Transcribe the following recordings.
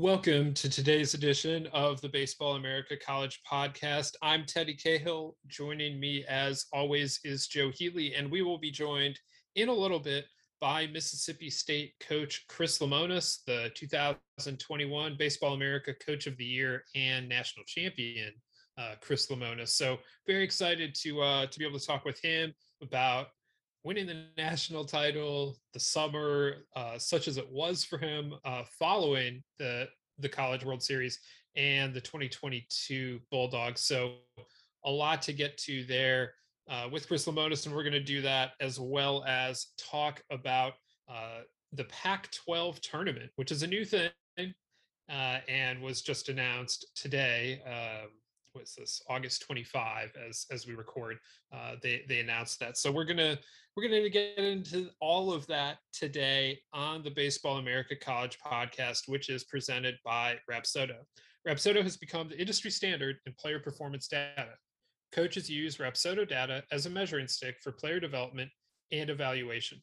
Welcome to today's edition of the Baseball America College Podcast. I'm Teddy Cahill. Joining me, as always, is Joe Healy, and we will be joined in a little bit by Mississippi State coach Chris Lemonis, the 2021 Baseball America Coach of the Year and national champion uh, Chris Lemonis. So very excited to uh, to be able to talk with him about winning the national title, the summer, uh, such as it was for him uh, following the the College World Series and the 2022 Bulldogs. So a lot to get to there uh, with Chris Lemonis, and we're going to do that as well as talk about uh, the Pac 12 tournament, which is a new thing uh, and was just announced today. Um, what's this August 25 as as we record uh, they they announced that so we're gonna we're gonna get into all of that today on the Baseball America College podcast, which is presented by Rapsodo. Rapsodo has become the industry standard in player performance data. Coaches use Rapsodo data as a measuring stick for player development and evaluation.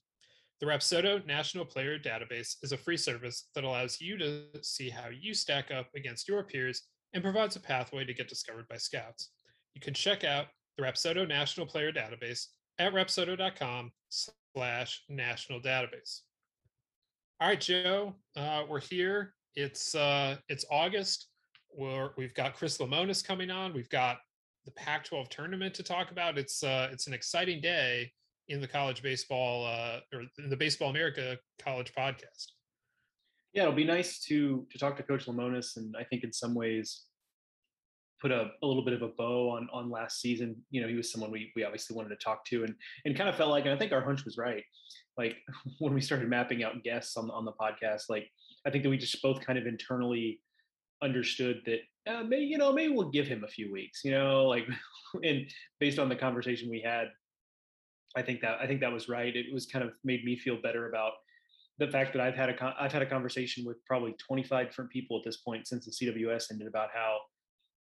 The Rapsodo National Player Database is a free service that allows you to see how you stack up against your peers and provides a pathway to get discovered by scouts. You can check out the Rapsodo National Player Database at rapsodo.com slash national database. All right, Joe, uh, we're here. It's uh, it's August. We're, we've got Chris Lemonis coming on. We've got the Pac-12 tournament to talk about. It's uh, it's an exciting day in the college baseball uh, or in the Baseball America College podcast. Yeah, it'll be nice to to talk to Coach Lemonis, and I think in some ways put a, a little bit of a bow on on last season. You know, he was someone we we obviously wanted to talk to, and and kind of felt like, and I think our hunch was right. Like when we started mapping out guests on on the podcast, like I think that we just both kind of internally understood that uh, maybe you know maybe we'll give him a few weeks you know like and based on the conversation we had i think that i think that was right it was kind of made me feel better about the fact that i've had a i've had a conversation with probably 25 different people at this point since the cws ended about how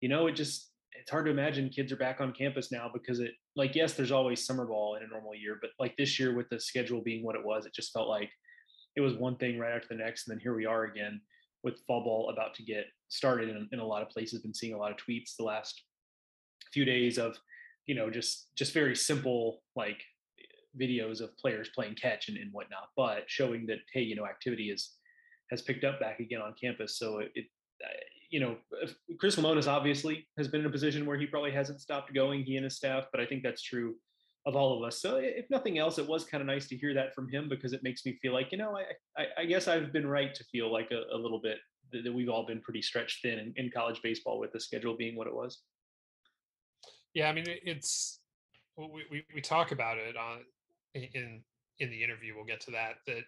you know it just it's hard to imagine kids are back on campus now because it like yes there's always summer ball in a normal year but like this year with the schedule being what it was it just felt like it was one thing right after the next and then here we are again with fall ball about to get started in, in a lot of places been seeing a lot of tweets the last few days of you know just just very simple like videos of players playing catch and, and whatnot but showing that hey you know activity is has picked up back again on campus so it, it uh, you know chris lemonis obviously has been in a position where he probably hasn't stopped going he and his staff but i think that's true of all of us. So if nothing else, it was kind of nice to hear that from him because it makes me feel like, you know, I, I, I guess I've been right to feel like a, a little bit that, that, we've all been pretty stretched thin in, in, college baseball with the schedule being what it was. Yeah. I mean, it's, we, we, we talk about it on in, in the interview, we'll get to that, that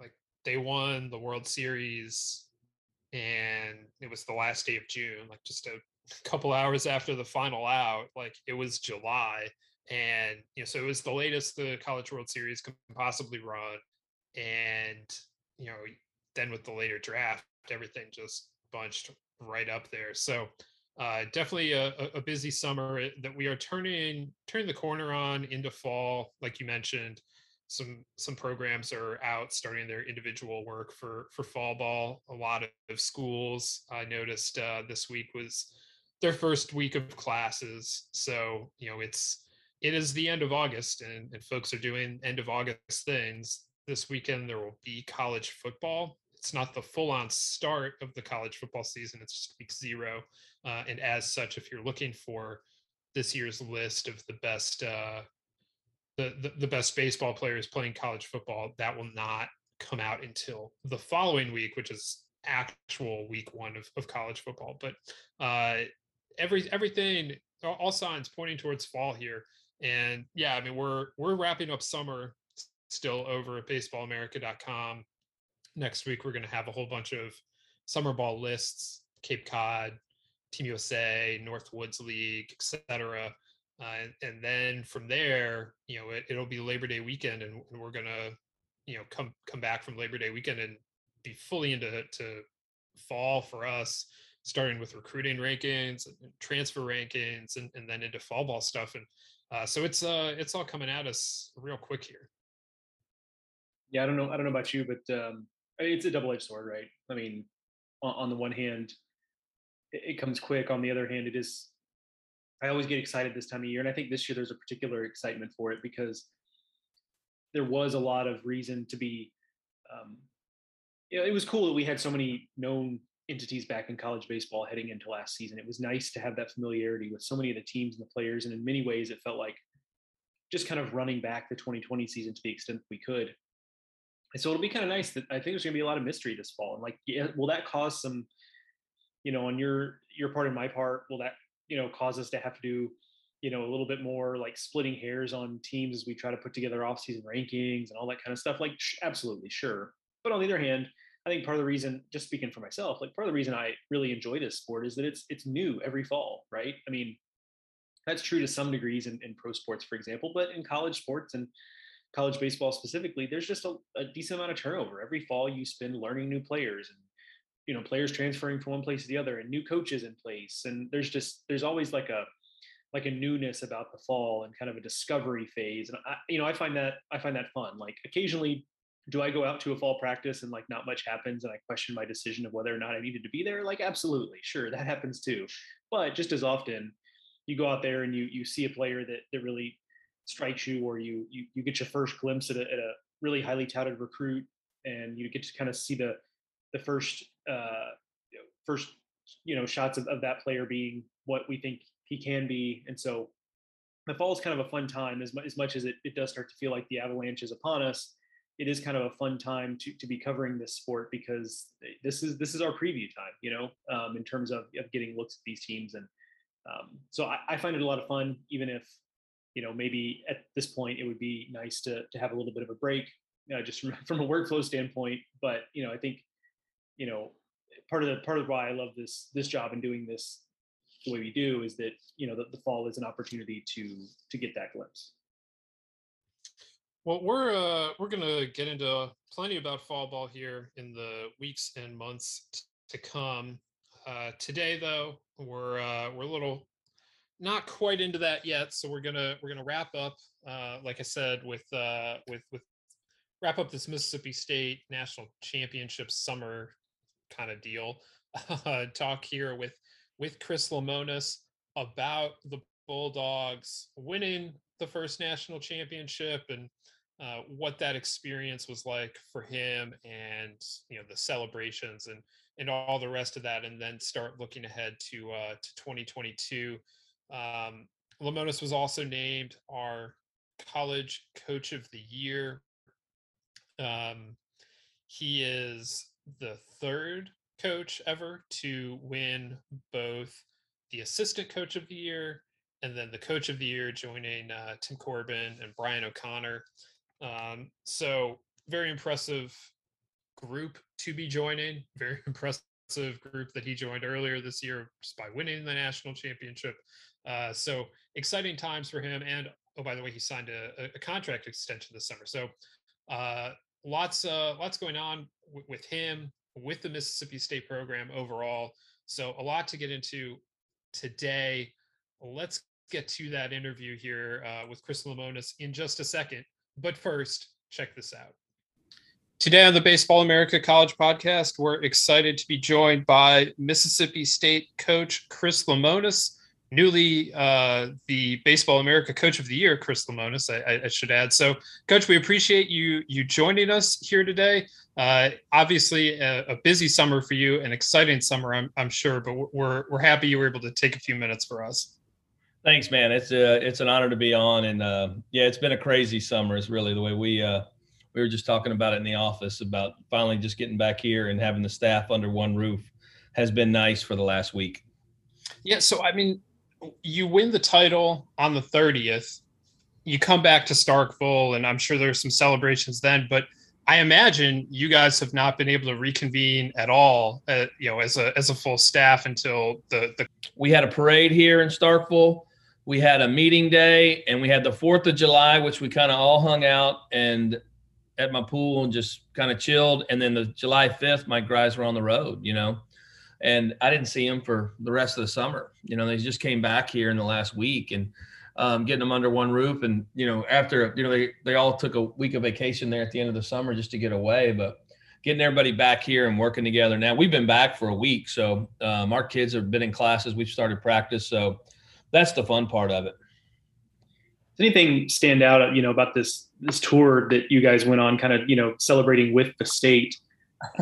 like they won the world series and it was the last day of June, like just a couple hours after the final out, like it was July and you know so it was the latest the college world series could possibly run and you know then with the later draft everything just bunched right up there. So uh, definitely a, a, busy summer eh, that we are turning turning the corner on into fall like you mentioned some some programs are out starting their individual work for for fall ball a lot of schools i noticed uh, this week was their first week of classes so you know it's it is the end of August and, and folks are doing end of August things. This weekend, there will be college football. It's not the full on start of the college football season, it's just week zero. Uh, and as such, if you're looking for this year's list of the best, uh, the, the, the best baseball players playing college football, that will not come out until the following week, which is actual week one of, of college football. But uh, every everything, all signs pointing towards fall here. And yeah, I mean, we're we're wrapping up summer still over at baseballamerica.com. Next week, we're going to have a whole bunch of summer ball lists, Cape Cod, Team USA, Northwoods League, etc. Uh, and, and, then from there, you know, it, will be Labor Day weekend, and, and we're gonna, you know, come come back from Labor Day weekend and be fully into to fall for us, starting with recruiting rankings, and transfer rankings, and, and then into fall ball stuff. And uh, so it's uh it's all coming at us real quick here. Yeah, I don't know. I don't know about you, but um, it's a double edged sword, right? I mean, on, on the one hand, it, it comes quick. On the other hand, it is. I always get excited this time of year, and I think this year there's a particular excitement for it because there was a lot of reason to be. Um, you know, it was cool that we had so many known entities back in college baseball heading into last season. It was nice to have that familiarity with so many of the teams and the players, and in many ways, it felt like just kind of running back the 2020 season to the extent we could. And so it'll be kind of nice that I think there's going to be a lot of mystery this fall. And like, yeah, will that cause some, you know, on your your part and my part, will that you know cause us to have to do, you know, a little bit more like splitting hairs on teams as we try to put together off-season rankings and all that kind of stuff? Like, sh- absolutely, sure. But on the other hand, I think part of the reason, just speaking for myself, like part of the reason I really enjoy this sport is that it's it's new every fall, right? I mean, that's true to some degrees in, in pro sports, for example, but in college sports and college baseball specifically, there's just a, a, decent amount of turnover. Every fall you spend learning new players and you know players transferring from one place to the other and new coaches in place. And there's just there's always like a like a newness about the fall and kind of a discovery phase. And I, you know, I find that I find that fun. Like occasionally do I go out to a fall practice and like not much happens and I question my decision of whether or not I needed to be there? Like absolutely, sure, that happens too. But just as often, you go out there and you you see a player that that really strikes you or you you, you get your first glimpse at a, at a really highly touted recruit and you get to kind of see the the first uh, first you know shots of, of that player being what we think he can be. And so the fall is kind of a fun time as, as much as it, it does start to feel like the avalanche is upon us it is kind of a fun time to, to be covering this sport because this is this is our preview time you know um, in terms of, of getting looks at these teams and um, so I, I, find it a lot of fun even if you know, maybe at this point it would be nice to to have a little bit of a break, just from from a workflow standpoint. But you know, I think, you know, part of the part of why I love this this job and doing this the way we do is that you know the, the fall is an opportunity to to get that glimpse. Well, we're uh, we're gonna get into plenty about fall ball here in the weeks and months t- to come. Uh, today, though, we're uh, we're a little not quite into that yet. So we're gonna we're gonna wrap up, uh, like I said, with uh, with with wrap up this Mississippi State National Championship summer kind of deal. Uh, talk here with with Chris Lemonis about the Bulldogs winning the first national championship and uh, what that experience was like for him and you know the celebrations and and all the rest of that and then start looking ahead to uh to 2022 um, Lemonis was also named our college coach of the year. Um, he is the third coach ever to win both the assistant coach of the year and then the coach of the year, joining uh, Tim Corbin and Brian O'Connor. Um, so, very impressive group to be joining. Very impressive group that he joined earlier this year just by winning the national championship. Uh, so exciting times for him. And oh, by the way, he signed a, a contract extension this summer. So uh, lots, uh, lots going on w- with him, with the Mississippi State program overall. So a lot to get into today. Let's get to that interview here uh, with Chris Lemonis in just a second. But first, check this out. Today on the Baseball America College Podcast, we're excited to be joined by Mississippi State coach Chris Lemonis newly uh, the Baseball America Coach of the Year, Chris Lemonis, I, I, should add. So, Coach, we appreciate you you joining us here today. Uh, obviously, a, a, busy summer for you, an exciting summer, I'm, I'm sure, but we're we're happy you were able to take a few minutes for us. Thanks, man. It's a, uh, it's an honor to be on, and uh, yeah, it's been a crazy summer. It's really the way we uh, we were just talking about it in the office about finally just getting back here and having the staff under one roof has been nice for the last week. Yeah, so I mean, you win the title on the 30th. You come back to Starkville, and I'm sure there's some celebrations then. But I imagine you guys have not been able to reconvene at all, uh, you know, as a as a full staff until the the. We had a parade here in Starkville. We had a meeting day, and we had the Fourth of July, which we kind of all hung out and at my pool and just kind of chilled. And then the July 5th, my guys were on the road, you know, and I didn't see them for the rest of the summer. You know, they just came back here in the last week and um, getting them under one roof. And, you know, after, you know, they, they all took a week of vacation there at the end of the summer just to get away. But getting everybody back here and working together now, we've been back for a week. So um, our kids have been in classes. We've started practice. So that's the fun part of it. Does anything stand out, you know, about this this tour that you guys went on, kind of, you know, celebrating with the state?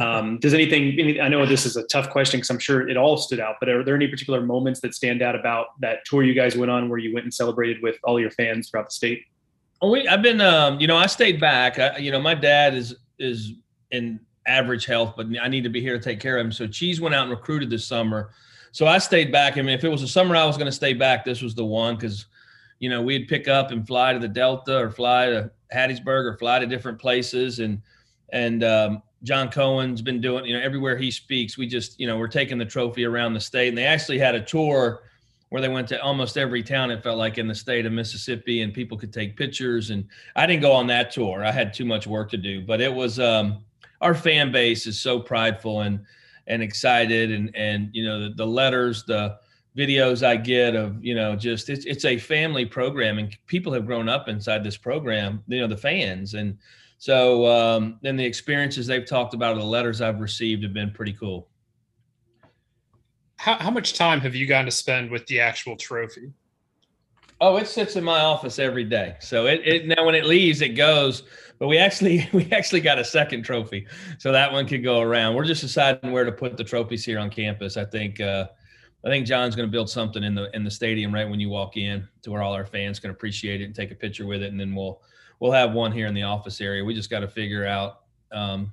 Um, does anything? I know this is a tough question because I'm sure it all stood out, but are there any particular moments that stand out about that tour you guys went on, where you went and celebrated with all your fans throughout the state? Oh, we, I've been, um, you know, I stayed back. I, you know, my dad is is in average health, but I need to be here to take care of him. So Cheese went out and recruited this summer. So I stayed back. I mean, if it was a summer I was going to stay back, this was the one because you know, we'd pick up and fly to the Delta or fly to Hattiesburg or fly to different places. And, and, um, John Cohen's been doing, you know, everywhere he speaks, we just, you know, we're taking the trophy around the state. And they actually had a tour where they went to almost every town, it felt like in the state of Mississippi, and people could take pictures. And I didn't go on that tour. I had too much work to do, but it was, um, our fan base is so prideful and, and excited. And, and, you know, the, the letters, the, videos I get of, you know, just it's it's a family program and people have grown up inside this program, you know, the fans. And so um then the experiences they've talked about, the letters I've received have been pretty cool. How how much time have you gotten to spend with the actual trophy? Oh, it sits in my office every day. So it, it now when it leaves, it goes. But we actually we actually got a second trophy, so that one could go around. We're just deciding where to put the trophies here on campus. I think uh, I think John's going to build something in the in the stadium right when you walk in to where all our fans can appreciate it and take a picture with it, and then we'll we'll have one here in the office area. We just got to figure out. Um,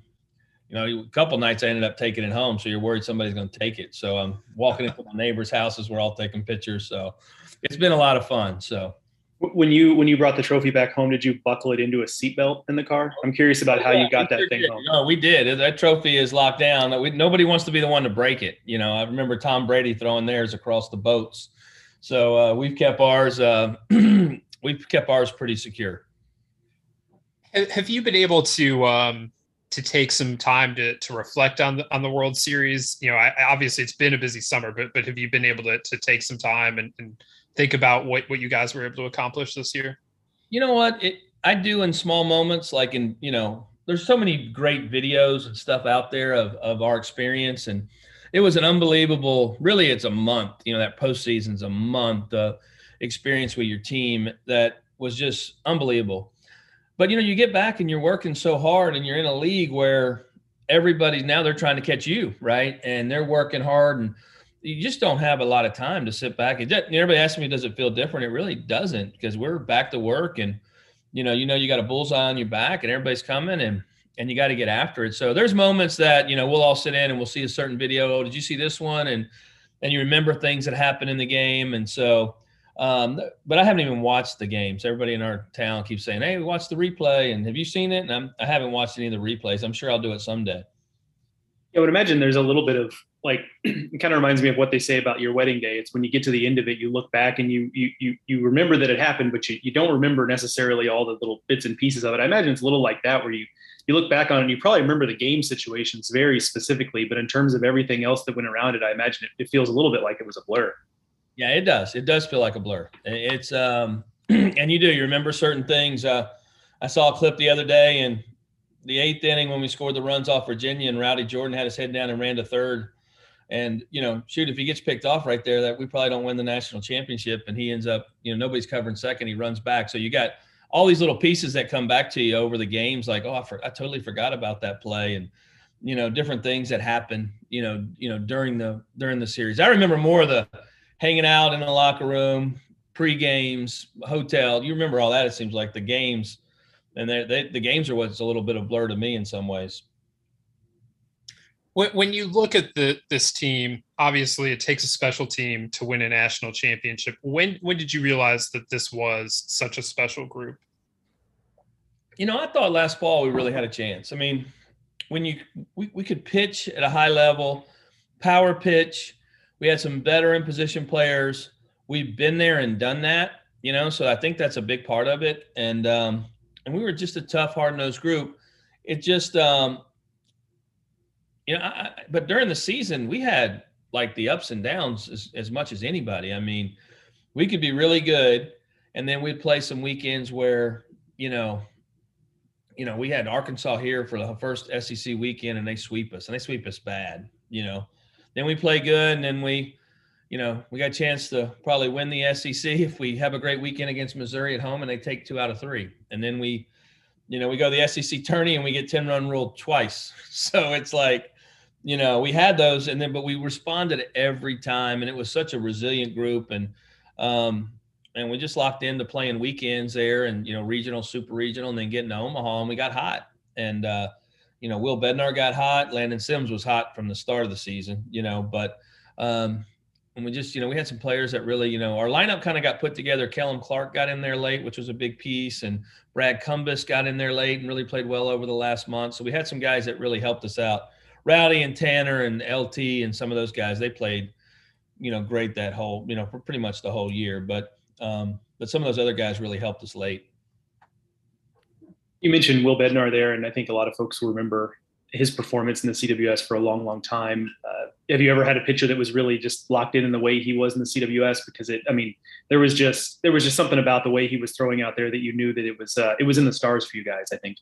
you know, a couple nights I ended up taking it home, so you're worried somebody's going to take it. So I'm walking into my neighbors' houses. We're all taking pictures. So it's been a lot of fun. So when you when you brought the trophy back home, did you buckle it into a seatbelt in the car? I'm curious about how yeah, you got that thing did. home. No, we did. That trophy is locked down. We, nobody wants to be the one to break it. You know, I remember Tom Brady throwing theirs across the boats. So uh, we've kept ours. Uh, we've kept ours pretty secure. Have you been able to um, to take some time to to reflect on the on the World Series? You know, I, obviously it's been a busy summer, but but have you been able to to take some time and, and think about what what you guys were able to accomplish this year? You know what? It I do in small moments, like in you know, there's so many great videos and stuff out there of of our experience, and it was an unbelievable. Really, it's a month. You know, that postseason's a month uh, experience with your team that was just unbelievable. But you know, you get back and you're working so hard, and you're in a league where everybody's now they're trying to catch you, right? And they're working hard and you just don't have a lot of time to sit back. And everybody asks me, does it feel different? It really doesn't because we're back to work and, you know, you know, you got a bullseye on your back and everybody's coming and, and you got to get after it. So there's moments that, you know, we'll all sit in and we'll see a certain video. Oh, did you see this one? And, and you remember things that happened in the game. And so, um, but I haven't even watched the games. Everybody in our town keeps saying, Hey, watch the replay. And have you seen it? And I'm, I haven't watched any of the replays. I'm sure I'll do it someday. I would imagine there's a little bit of like it kind of reminds me of what they say about your wedding day. It's when you get to the end of it, you look back and you you you, you remember that it happened, but you, you don't remember necessarily all the little bits and pieces of it. I imagine it's a little like that where you you look back on it and you probably remember the game situations very specifically, but in terms of everything else that went around it, I imagine it, it feels a little bit like it was a blur. Yeah, it does. It does feel like a blur. It's um and you do, you remember certain things. Uh I saw a clip the other day and the eighth inning when we scored the runs off Virginia and Rowdy Jordan had his head down and ran to third. And you know, shoot, if he gets picked off right there, that we probably don't win the national championship, and he ends up, you know, nobody's covering second. He runs back, so you got all these little pieces that come back to you over the games. Like, oh, I, for, I totally forgot about that play, and you know, different things that happen. You know, you know, during the during the series. I remember more of the hanging out in the locker room, pre games, hotel. You remember all that? It seems like the games and they, they, the games are what's a little bit of blur to me in some ways. when you look at the this team, obviously it takes a special team to win a national championship. When when did you realize that this was such a special group? You know, I thought last fall we really had a chance. I mean, when you we, we could pitch at a high level, power pitch. We had some veteran position players. We've been there and done that, you know. So I think that's a big part of it. And um, and we were just a tough, hard nosed group. It just um, you know, I, but during the season, we had like the ups and downs as, as much as anybody. I mean, we could be really good, and then we'd play some weekends where, you know, you know, we had Arkansas here for the first SEC weekend, and they sweep us, and they sweep us bad. You know, then we play good, and then we, you know, we got a chance to probably win the SEC if we have a great weekend against Missouri at home, and they take two out of three, and then we, you know, we go the SEC tourney and we get ten run ruled twice. So it's like, you know, we had those, and then but we responded every time, and it was such a resilient group, and um, and we just locked into playing weekends there, and you know, regional, super regional, and then getting to Omaha, and we got hot, and uh, you know, Will Bednar got hot, Landon Sims was hot from the start of the season, you know, but um, and we just, you know, we had some players that really, you know, our lineup kind of got put together. Kellum Clark got in there late, which was a big piece, and Brad Cumbus got in there late and really played well over the last month. So we had some guys that really helped us out. Rowdy and Tanner and LT and some of those guys, they played, you know, great that whole, you know, for pretty much the whole year. But um, but some of those other guys really helped us late. You mentioned Will Bednar there, and I think a lot of folks will remember his performance in the CWS for a long, long time. Uh, have you ever had a pitcher that was really just locked in in the way he was in the CWS? Because it, I mean, there was just there was just something about the way he was throwing out there that you knew that it was uh, it was in the stars for you guys. I think.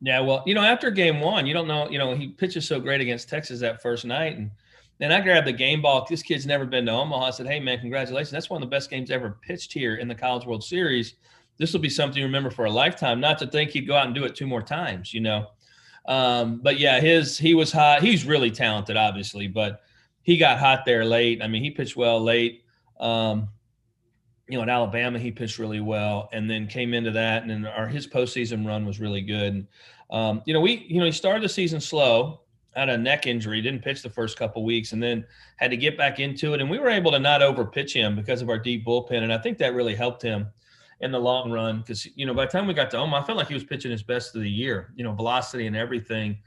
Yeah, well, you know, after game one, you don't know, you know, he pitches so great against Texas that first night. And then I grabbed the game ball. This kid's never been to Omaha. I said, Hey, man, congratulations. That's one of the best games ever pitched here in the College World Series. This will be something you remember for a lifetime. Not to think he'd go out and do it two more times, you know. Um, but yeah, his he was hot. He's really talented, obviously, but he got hot there late. I mean, he pitched well late. Um, you know, at Alabama, he pitched really well, and then came into that, and then our his postseason run was really good. Um, you know, we you know he started the season slow, had a neck injury, didn't pitch the first couple weeks, and then had to get back into it. And we were able to not over pitch him because of our deep bullpen, and I think that really helped him in the long run because you know by the time we got to Omaha, I felt like he was pitching his best of the year. You know, velocity and everything.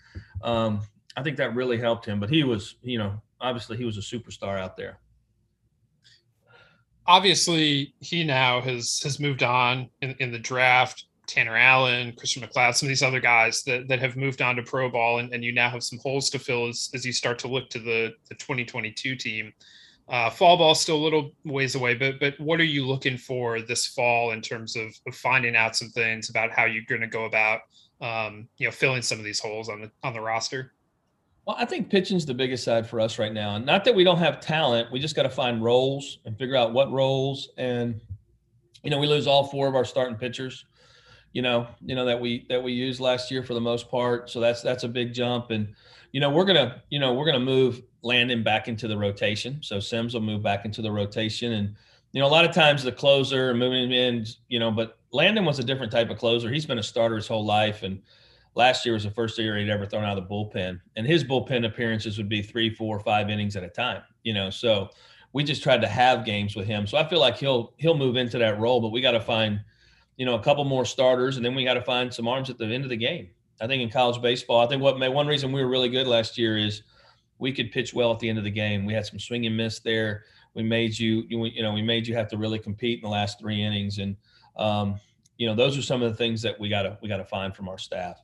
Um, I think that really helped him. But he was, you know, obviously he was a superstar out there obviously he now has has moved on in, in the draft. Tanner Allen, Christian MacLeod, some of these other guys that, that have moved on to pro ball, and, and you now have some holes to fill as, as you start to look to the, the 2022 team. Uh, fall ball still a little ways away, but but what are you looking for this fall in terms of, of finding out some things about how you're going to go about um, you know filling some of these holes on the on the roster? Well, I think pitching's the biggest side for us right now. And not that we don't have talent, we just got to find roles and figure out what roles. And you know, we lose all four of our starting pitchers. You know, you know that we that we used last year for the most part. So that's that's a big jump. And you know, we're gonna you know we're gonna move Landon back into the rotation. So Sims will move back into the rotation. And you know, a lot of times the closer moving in, you know, but Landon was a different type of closer. He's been a starter his whole life and last year was the first year he'd ever thrown out of the bullpen, and his bullpen appearances would be three, four, five innings at a time. You know, so we just tried to have games with him. So I feel like he'll he'll move into that role, but we got to find, you know, a couple more starters, and then we got to find some arms at the end of the game. I think in college baseball, I think what made one reason we were really good last year is we could pitch well at the end of the game. We had some swing and miss there. We made you, you, you know, we made you have to really compete in the last three innings, and um, you know, those are some of the things that we got to we got to find from our staff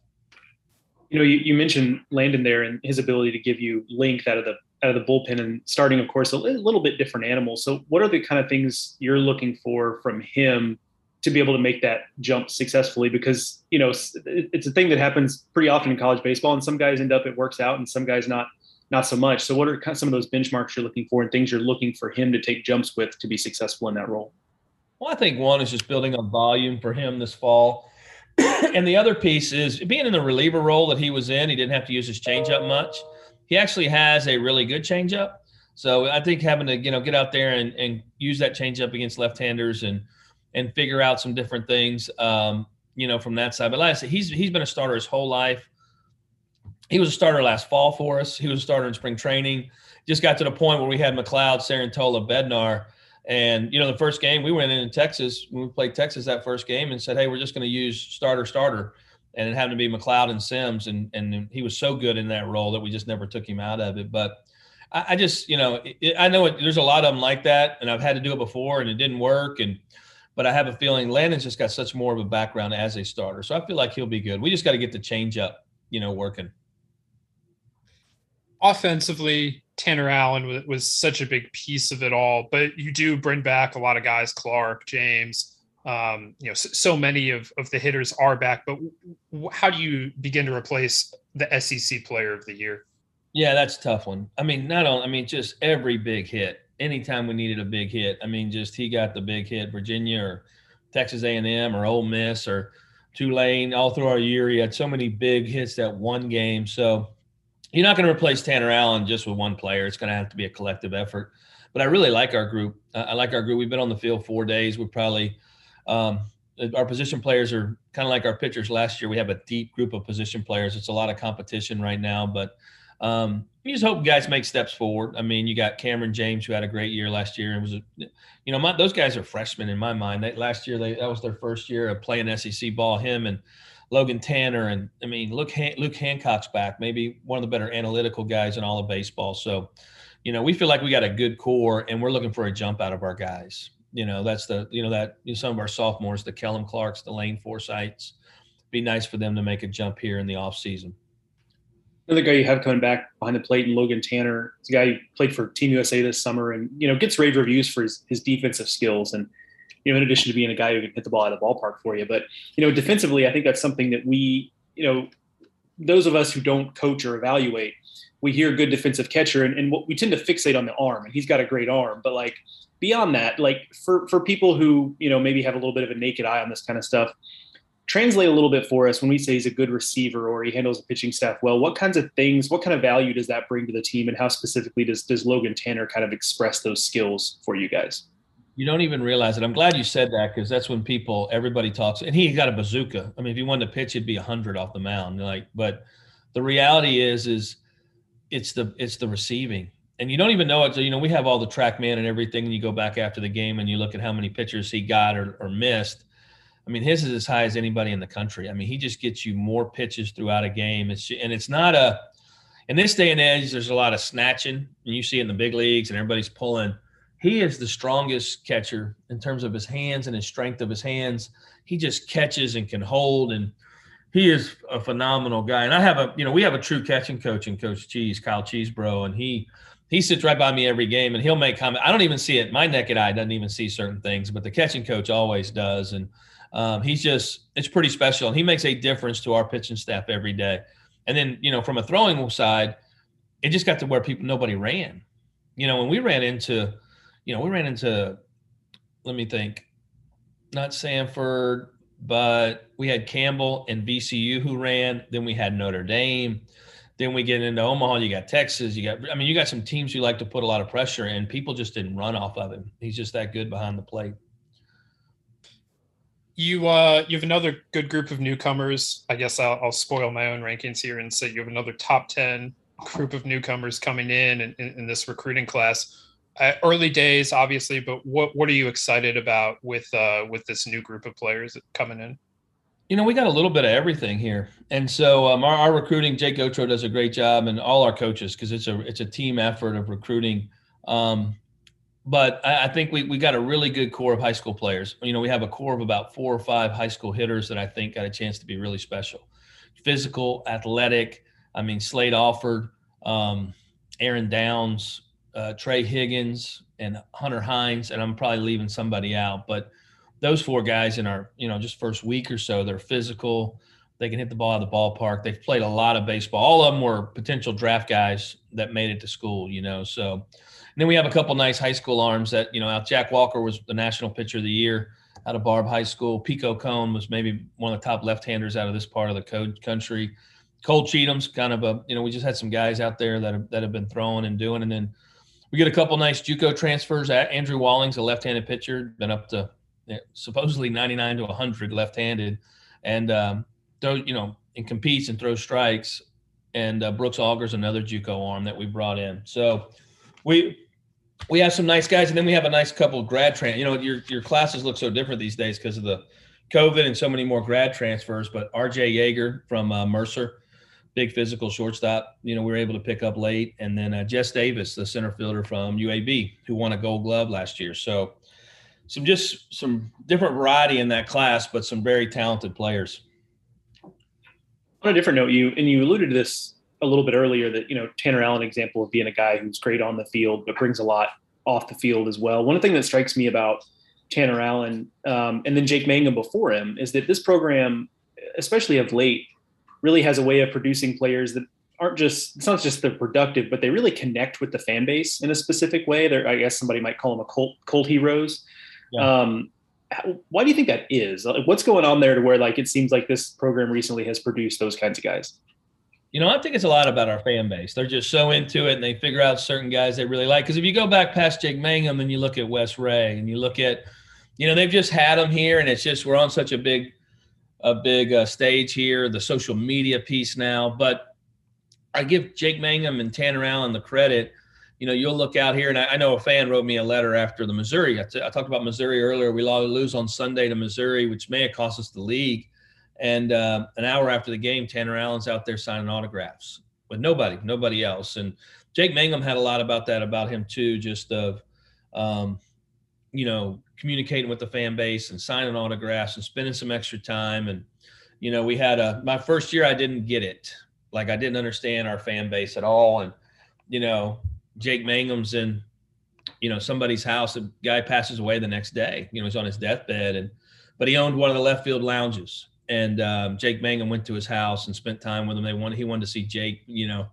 you know, you, you mentioned Landon there and his ability to give you length out of the out of the bullpen and starting, of course, a little bit different animal. So, what are the kind of things you're looking for from him to be able to make that jump successfully? Because you know, it's a thing that happens pretty often in college baseball, and some guys end up it works out, and some guys not not so much. So, what are some of those benchmarks you're looking for and things you're looking for him to take jumps with to be successful in that role? Well, I think one is just building a volume for him this fall. and the other piece is being in the reliever role that he was in, he didn't have to use his changeup much. He actually has a really good changeup. So I think having to, you know, get out there and, and use that changeup against left-handers and and figure out some different things, um, you know, from that side. But like I said, he's he's been a starter his whole life. He was a starter last fall for us. He was a starter in spring training. Just got to the point where we had MacLeod, Sarantola, Bednar. And, you know, the first game we went in in Texas, when we played Texas that first game and said, hey, we're just going to use starter, starter. And it happened to be MacLeod and Sims. And, and he was so good in that role that we just never took him out of it. But I, I just, you know, it, I know it, there's a lot of them like that. And I've had to do it before and it didn't work. And, but I have a feeling Landon's just got such more of a background as a starter. So I feel like he'll be good. We just got to get the change up, you know, working offensively, Tanner Allen was, was, such a big piece of it all. But you do bring back a lot of guys, Clark, James. Um, you know, so, so, many of, of the hitters are back. But w- how do you begin to replace the SEC Player of the Year? Yeah, that's a tough one. I mean, not only, I mean, just every big hit. Anytime we needed a big hit, I mean, just he got the big hit. Virginia or Texas A&M or Ole Miss or Tulane all through our year. He had so many big hits that one game. So you're not going to replace Tanner Allen just with one player. It's going to have to be a collective effort. But I really like our group. I like our group. We've been on the field four days. We're probably um, our position players are kind of like our pitchers last year. We have a deep group of position players. It's a lot of competition right now, but um, you just hope guys make steps forward. I mean, you got Kamren James who had a great year last year and was, a, you know, my, those guys are freshmen in my mind. They, last year they that was their first year of playing SEC ball. Him and Logan Tanner, and I mean, look, Han- Luke Hancock's back, maybe one of the better analytical guys in all of baseball. So, you know, we feel like we got a good core, and we're looking for a jump out of our guys. You know, that's the you know that you know, some of our sophomores, the Kellum Clarks, the Lane Forsythes, be nice for them to make a jump here in the off season. Another guy you have coming back behind the plate, and Logan Tanner. He's a guy who played for Team USA this summer, and you know gets rave reviews for his, his defensive skills. And you know, in addition to being a guy who can hit the ball out of the ballpark for you. But, you know, defensively, I think that's something that we, you know, those of us who don't coach or evaluate, we hear good defensive catcher and, and what we tend to fixate on the arm and he's got a great arm. But like beyond that, like for, for people who, you know, maybe have a little bit of a naked eye on this kind of stuff, translate a little bit for us when we say he's a good receiver or he handles the pitching staff well what kinds of things what kind of value does that bring to the team and how specifically does, does logan tanner kind of express those skills for you guys you don't even realize it. I'm glad you said that because that's when people, everybody talks. And he got a bazooka. I mean, if he wanted to pitch, it'd be hundred off the mound. Like, but the reality is, is it's the it's the receiving, and you don't even know it. So, you know, we have all the TrackMan and everything, and you go back after the game and you look at how many pitchers he got or, or missed. I mean, his is as high as anybody in the country. I mean, he just gets you more pitches throughout a game. It's and it's not a in this day and age. There's a lot of snatching, and you see it in the big leagues, and everybody's pulling he is the strongest catcher in terms of his hands and his strength of his hands. He just catches and can hold, and he is a phenomenal guy. And I have a, you know, we have a true catching coach in Coach Cheese, Kyle Cheesebro, and he he sits right by me every game, and he'll make comment. I don't even see it. My naked eye doesn't even see certain things, but the catching coach always does, and um, he's just it's pretty special, and he makes a difference to our pitching staff every day. And then you know, from a throwing side, it just got to where people nobody ran. You know, when we ran into you know, we ran into, let me think, not Samford, but we had Campbell and VCU who ran. Then we had Notre Dame. Then we get into Omaha. You got Texas. You got, I mean, you got some teams who like to put a lot of pressure, and people just didn't run off of him. He's just that good behind the plate. You uh, you have another good group of newcomers. I guess I'll, I'll spoil my own rankings here and say you have another top ten group of newcomers coming in in, in this recruiting class uh, early days, obviously, but what what are you excited about with uh, with this new group of players coming in? You know, we got a little bit of everything here, and so um, our, our, recruiting, Jake Gautreau does a great job, and all our coaches because it's a it's a team effort of recruiting. Um, but I, I, think we we got a really good core of high school players. You know, we have a core of about four or five high school hitters that I think got a chance to be really special, physical, athletic. I mean, Slade Alford, um, Aaron Downs, uh, Trey Higgins and Hunter Hines, and I'm probably leaving somebody out, but those four guys in our, you know, just first week or so, they're physical. They can hit the ball out of the ballpark. They've played a lot of baseball. All of them were potential draft guys that made it to school, you know. So, and then we have a couple nice high school arms that, you know, Jack Walker was the national pitcher of the year out of Barb High School. Pico Kohn was maybe one of the top left-handers out of this part of the code country. Cole Cheatham's kind of a, you know, we just had some guys out there that have, that have been throwing and doing, and then we get a couple nice JUCO transfers. Andrew Walling's a left-handed pitcher, been up to supposedly 99 to 100 left-handed, and um, throw you know and competes and throws strikes. and uh, Brooks Auger's another JUCO arm that we brought in. So we we have some nice guys, and then we have a nice couple grad trans. You know, your your classes look so different these days because of the COVID and so many more grad transfers. But R.J. Yeager from uh, Mercer, big physical shortstop. You know, we were able to pick up late, and then uh, Jess Davis, the center fielder from UAB, who won a Gold Glove last year. So some just some different variety in that class, but some very talented players. On a different note, you and you alluded to this a little bit earlier that you know Tanner Allen example of being a guy who's great on the field but brings a lot off the field as well. One thing that strikes me about Tanner Allen um, and then Jake Mangum before him is that this program, especially of late, really has a way of producing players that aren't just it's not just they're productive, but they really connect with the fan base in a specific way. They're I guess somebody might call them a cult cult heroes. Yeah. Um, why do you think that is? What's going on there to where like it seems like this program recently has produced those kinds of guys? You know, I think it's a lot about our fan base. They're just so into it and they figure out certain guys they really like. Because if you go back past Jake Mangum and you look at Wes Rea and you look at, you know, they've just had them here and it's just we're on such a big, a big uh, stage here, the social media piece now. But I give Jake Mangum and Tanner Allen the credit. You know, you'll look out here, and I, I know a fan wrote me a letter after the Missouri. I, t- I talked about Missouri earlier. We lose on Sunday to Missouri, which may have cost us the league and uh, an hour after the game, Tanner Allen's out there signing autographs with nobody, nobody else. And Jake Mangum had a lot about that about him too, just of, um, you know, communicating with the fan base and signing autographs and spending some extra time. And, you know, we had a, my first year, I didn't get it. Like I didn't understand our fan base at all. And, you know, Jake Mangum's in, you know, somebody's house. A guy passes away the next day. You know, he's on his deathbed, and but he owned one of the left field lounges, and um, Jake Mangum went to his house and spent time with him. They wanted he wanted to see Jake. You know,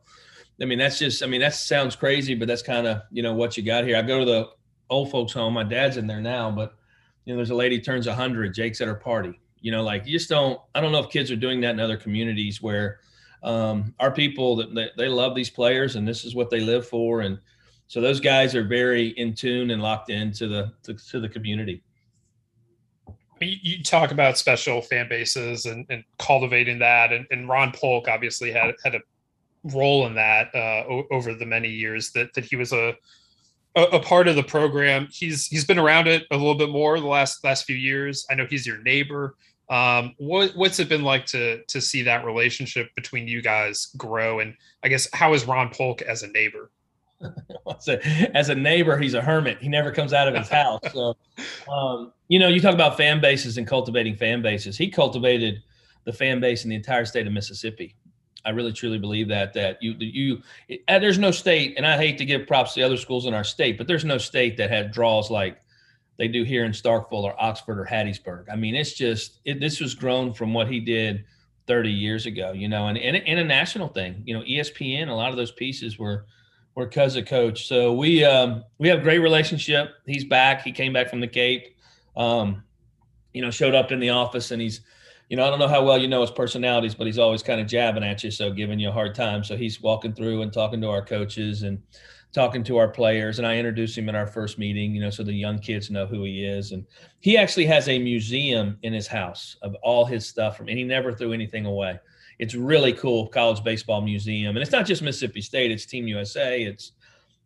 I mean that's just I mean that sounds crazy, but that's kind of you know what you got here. I go to the old folks home. My dad's in there now, but you know there's a lady turns hundred. Jake's at her party. You know, like you just don't. I don't know if kids are doing that in other communities where um, our people that they, they love these players and this is what they live for, and so those guys are very in tune and locked into the to, to the community you talk about special fan bases and, and cultivating that, and, and, Ron Polk obviously had had a role in that uh, over the many years that that he was a, a, a part of the program. He's he's been around it a little bit more the last last few years. I know he's your neighbor. Um, what what's it been like to to see that relationship between you guys grow? And I guess how is Ron Polk as a neighbor? as a neighbor, he's a hermit. He never comes out of his house. So, um, you know, you talk about fan bases and cultivating fan bases. He cultivated the fan base in the entire state of Mississippi. I really truly believe that that you you it, uh, there's no state, and I hate to give props to the other schools in our state, but there's no state that had draws like they do here in Starkville or Oxford or Hattiesburg. I mean, it's just it, this was grown from what he did 30 years ago, you know, and, and a national thing. You know, ESPN, a lot of those pieces were we're cousin coach. So we um, we have a great relationship. He's back. He came back from the Cape. Um, you know, showed up in the office and he's, you know, I don't know how well you know his personalities, but he's always kind of jabbing at you, so giving you a hard time. So he's walking through and talking to our coaches and talking to our players. And I introduced him in our first meeting, you know, so the young kids know who he is. And he actually has a museum in his house of all his stuff from, and he never threw anything away it's really cool college baseball museum and it's not just mississippi state it's team usa it's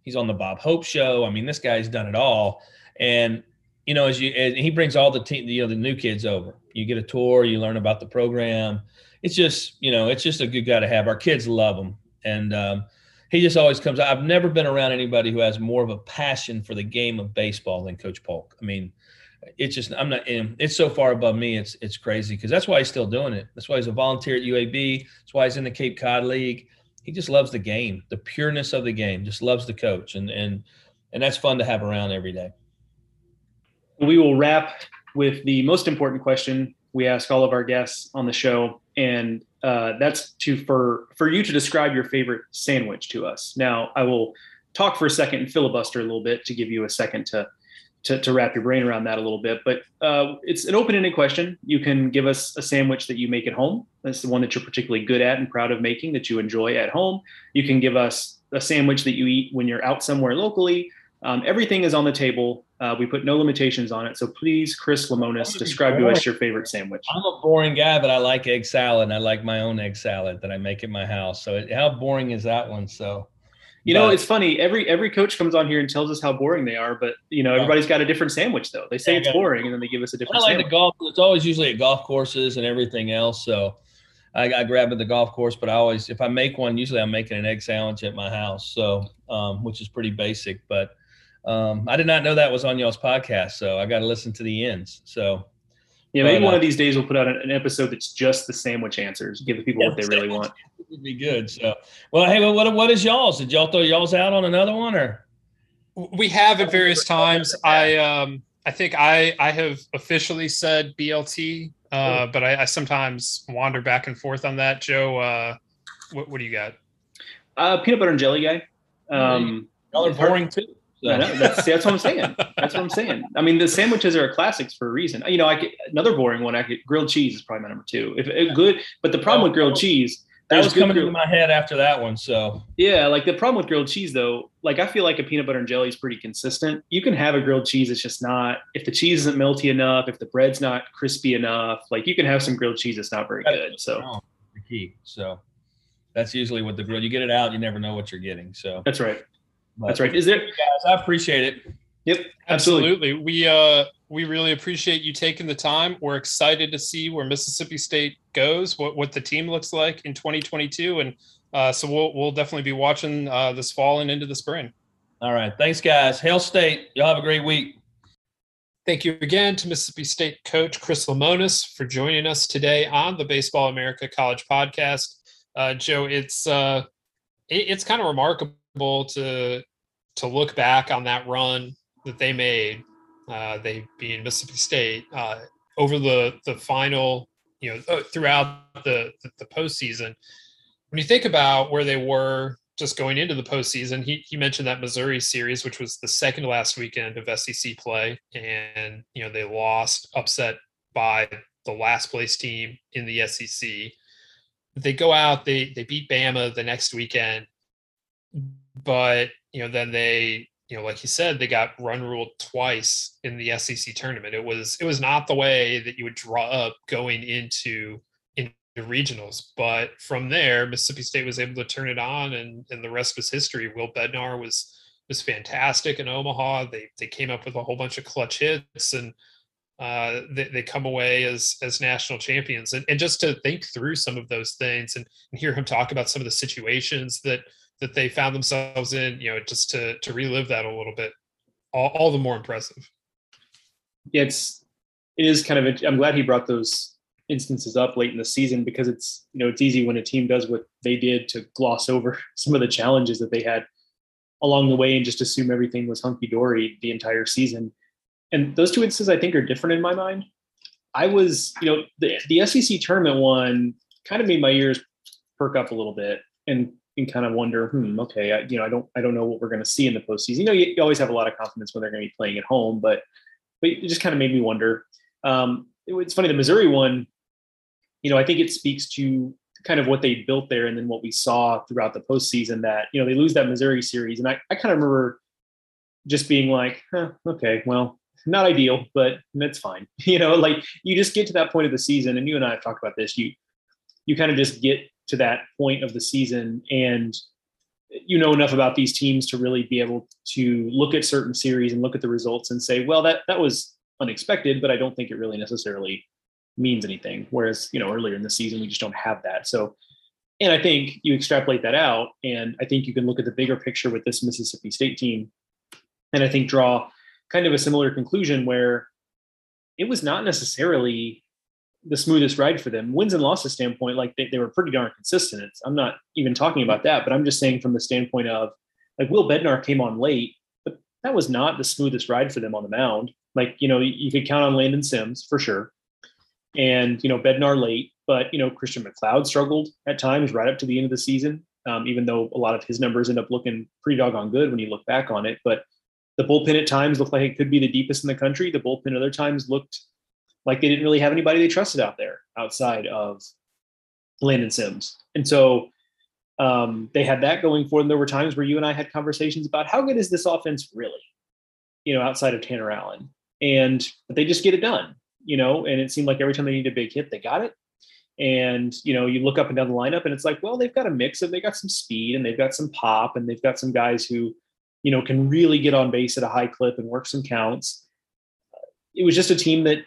he's on the bob hope show i mean this guy's done it all and you know as you and he brings all the team you know the new kids over you get a tour you learn about the program it's just you know it's just a good guy to have our kids love him and um, he just always comes i've never been around anybody who has more of a passion for the game of baseball than coach polk i mean it's just I'm not it's so far above me. It's it's crazy because that's why he's still doing it. That's why he's a volunteer at UAB. That's why he's in the Cape Cod League. He just loves the game, the pureness of the game. Just loves the coach, and and and that's fun to have around every day. We will wrap with the most important question we ask all of our guests on the show, and uh, that's to for for you to describe your favorite sandwich to us. Now, I will talk for a second and filibuster a little bit to give you a second to to, to wrap your brain around that a little bit. But uh, it's an open-ended question. You can give us a sandwich that you make at home. That's the one that you're particularly good at and proud of making that you enjoy at home. You can give us a sandwich that you eat when you're out somewhere locally. Um, everything is on the table. Uh, we put no limitations on it. So please, Chris Lemonis, describe to us your favorite sandwich. I'm a boring guy, but I like egg salad. And I like my own egg salad that I make at my house. So it, how boring is that one? So you know, it's funny. Every every coach comes on here and tells us how boring they are, but you know, everybody's got a different sandwich though. They say yeah, it's boring, and then they give us a different. I like sandwich. the golf. It's always usually at golf courses and everything else. So I, I grab at the golf course, but I always, if I make one, usually I'm making an egg sandwich at my house. So, um, which is pretty basic, but um, I did not know that was on y'all's podcast. So I got to listen to the ends. So yeah, maybe but, one uh, of these days we'll put out an, episode that's just the sandwich answers, give the people yeah, what they really want. It would be good. So, well, hey, what what is y'all's? Did y'all throw y'all's out on another one, or we have at various times? I um I think I I have officially said BLT, uh, but I, I sometimes wander back and forth on that. Joe, uh, what what do you got? Uh, peanut butter and jelly guy. Um, y'all are boring too. That's that's what I'm saying. That's what I'm saying. I mean, the sandwiches are classics for a reason. You know, I get another boring one. I get grilled cheese is probably my number two. If it, good, but the problem with grilled cheese, that was coming grilled, into my head after that one. So yeah, like the problem with grilled cheese though, like I feel like a peanut butter and jelly is pretty consistent. You can have a grilled cheese. It's just not if the cheese isn't melty enough, if the bread's not crispy enough. Like you can have some grilled cheese that's not very good. So the key. So that's usually what the grill. You get it out, you never know what you're getting. So that's right. But That's right. Is there guys? I appreciate it. Yep, absolutely. absolutely. We uh we really appreciate you taking the time. We're excited to see where Mississippi State goes, what what the team looks like in 2022, and uh, so we'll we'll definitely be watching uh, this fall and into the spring. All right, thanks, guys. Hail State. Y'all have a great week. Thank you again to Mississippi State coach Chris Lemonis for joining us today on the Baseball America College Podcast. Uh, Joe, it's uh, it, it's kind of remarkable to to look back on that run that they made, uh, they being Mississippi State, uh, over the the final, you know, uh, throughout the, the the postseason. When you think about where they were just going into the postseason, he he mentioned that Missouri series, which was the second last weekend of SEC play, and you know they lost, upset by the last place team in the SEC. They go out, they they beat Bama the next weekend, but you know then they you know like you said they got run ruled twice in the SEC tournament. It was it was not the way that you would draw up going into into regionals, but from there Mississippi State was able to turn it on, and and the rest was history. Will Bednar was was fantastic in Omaha. They they came up with a whole bunch of clutch hits and uh, they, they come away as as national champions. And, and just to think through some of those things and, and hear him talk about some of the situations that that they found themselves in, you know, just to to relive that a little bit, all, all the more impressive. It's it is kind of. I'm glad he brought those instances up late in the season because it's you know it's easy when a team does what they did to gloss over some of the challenges that they had along the way and just assume everything was hunky dory the entire season. And those two instances I think are different in my mind. I was, you know, the the SEC tournament one kind of made my ears perk up a little bit. And and kind of wonder, hmm, okay, I, you know, I don't, I don't know what we're going to see in the postseason. You know, you, you, always have a lot of confidence when they're going to be playing at home, but, but it just kind of made me wonder. Um, it, it's funny, the Missouri one, you know, I think it speaks to kind of what they built there, and then what we saw throughout the postseason. That you know, they lose that Missouri series, and I, I kind of remember just being like, huh, okay, well, not ideal, but that's fine. You know, like you just get to that point of the season, and you and I have talked about this. You you kind of just get to that point of the season. And you know enough about these teams to really be able to look at certain series and look at the results and say well that that was unexpected but i don't think it really necessarily means anything. Whereas you know earlier in the season we just don't have that. So and i think you extrapolate that out and i think you can look at the bigger picture with this mississippi state team. And i think draw kind of a similar conclusion where it was not necessarily the smoothest ride for them. Wins and losses standpoint, like they, they were pretty darn consistent. It's, I'm not even talking about that, but I'm just saying from the standpoint of like Will Bednar came on late, but that was not the smoothest ride for them on the mound. Like, you know, you, you could count on Landon Sims for sure. And, you know, Bednar late, but, you know, Christian MacLeod struggled at times right up to the end of the season, um, even though a lot of his numbers end up looking pretty doggone good when you look back on it. But the bullpen at times looked like it could be the deepest in the country. The bullpen other times looked like they didn't really have anybody they trusted out there outside of Landon Sims. And so um, they had that going for them. There were times where you and I had conversations about how good is this offense really? you know, outside of Tanner Allen. And but they just get it done, you know, and it seemed like every time they needed a big hit, they got it. And you know, you look up and down the lineup, and it's like, well, they've got a mix of they got some speed and they've got some pop, and they've got some guys who, you know, can really get on base at a high clip and work some counts. It was just a team that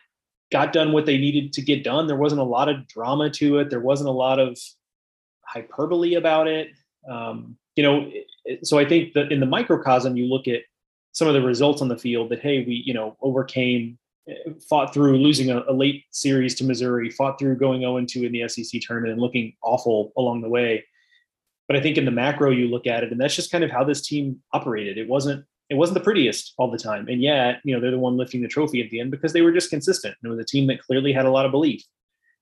got done what they needed to get done. There wasn't a lot of drama to it. There wasn't a lot of hyperbole about it. Um, you know, so I think that in the microcosm, you look at some of the results on the field that hey, we you know overcame fought through losing a, a, late series to Missouri, fought through going 0 2 in the SEC tournament and looking awful along the way. But I think in the macro, you look at it, and that's just kind of how this team operated. It wasn't it wasn't the prettiest all the time, and yet you know they're the one lifting the trophy at the end because they were just consistent. And it was a team that clearly had a lot of belief,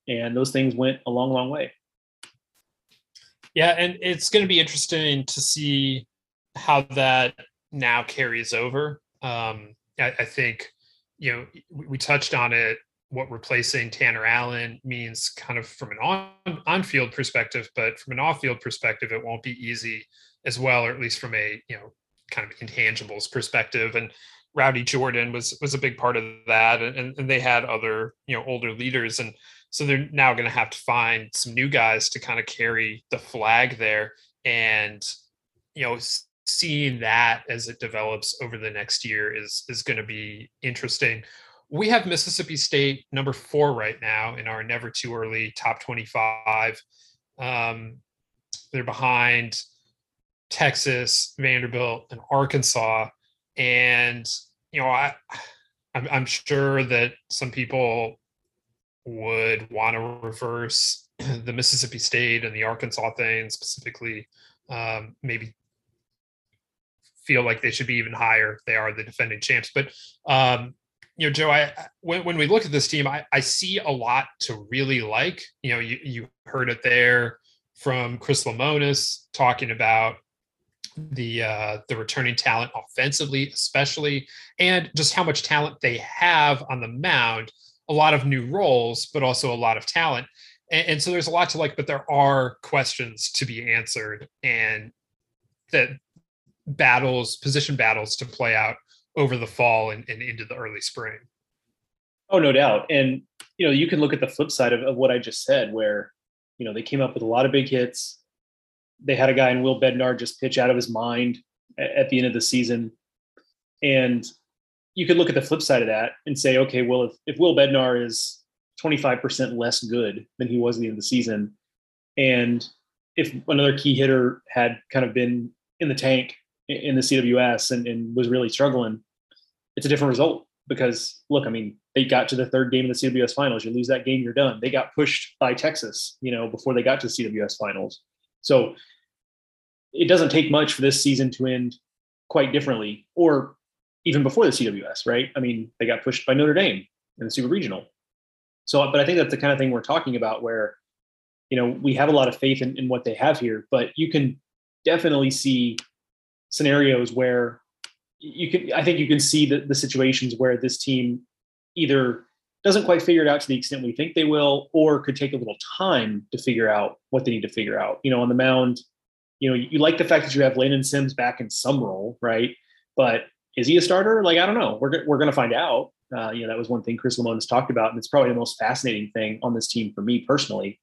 and those things went a long, long way. Yeah, and it's going to be interesting to see how that now carries over. Um, I, I think you know, we touched on it, what replacing Tanner Allen means kind of from an on on field perspective, but from an off field perspective, it won't be easy as well, or at least from a you know kind of intangibles perspective. And Rowdy Jordan was was a big part of that, and, and they had other you know older leaders, and so they're now going to have to find some new guys to kind of carry the flag there, and you know seeing that as it develops over the next year is is going to be interesting. We have Mississippi State number four right now in our never too early top 25. Um, they're behind Texas, Vanderbilt, and Arkansas. And, you know, I, I'm, I'm sure that some people would want to reverse the Mississippi State and the Arkansas thing, specifically um, maybe feel like they should be even higher. They are the defending champs. But um, you know, Joe, I when, when we look at this team, I, I see a lot to really like. You know, you, you heard it there from Chris Lemonis talking about the uh, the returning talent offensively, especially, and just how much talent they have on the mound. A lot of new roles, but also a lot of talent. And, and so there's a lot to like, but there are questions to be answered, and that battles, position battles to play out over the fall and, and into the early spring. Oh, no doubt. And, you know, you can look at the flip side of, of what I just said, where, you know, they came up with a lot of big hits. They had a guy in Will Bednar just pitch out of his mind at, the end of the season. And you could look at the flip side of that and say, okay, well, if, if Will Bednar is 25% less good than he was at the end of the season, and if another key hitter had kind of been in the tank in the CWS and, and was really struggling, it's a different result because look, I mean, they got to the third game of the CWS finals. You lose that game, you're done. They got pushed by Texas, you know, before they got to the CWS finals. So it doesn't take much for this season to end quite differently, or even before the CWS, right? I mean, they got pushed by Notre Dame in the Super Regional. So, but I think that's the kind of thing we're talking about where, you know, we have a lot of faith in, in what they have here, but you can definitely see scenarios where you can I think you can see the, the situations where this team either doesn't quite figure it out to the extent we think they will, or could take a little time to figure out what they need to figure out. You know, on the mound, you know, you, you like the fact that you have Landon Sims back in some role, right? But is he a starter? Like, I don't know. We're, we're going to find out. Uh, you know, that was one thing Chris Lemonis has talked about. And it's probably the most fascinating thing on this team for me personally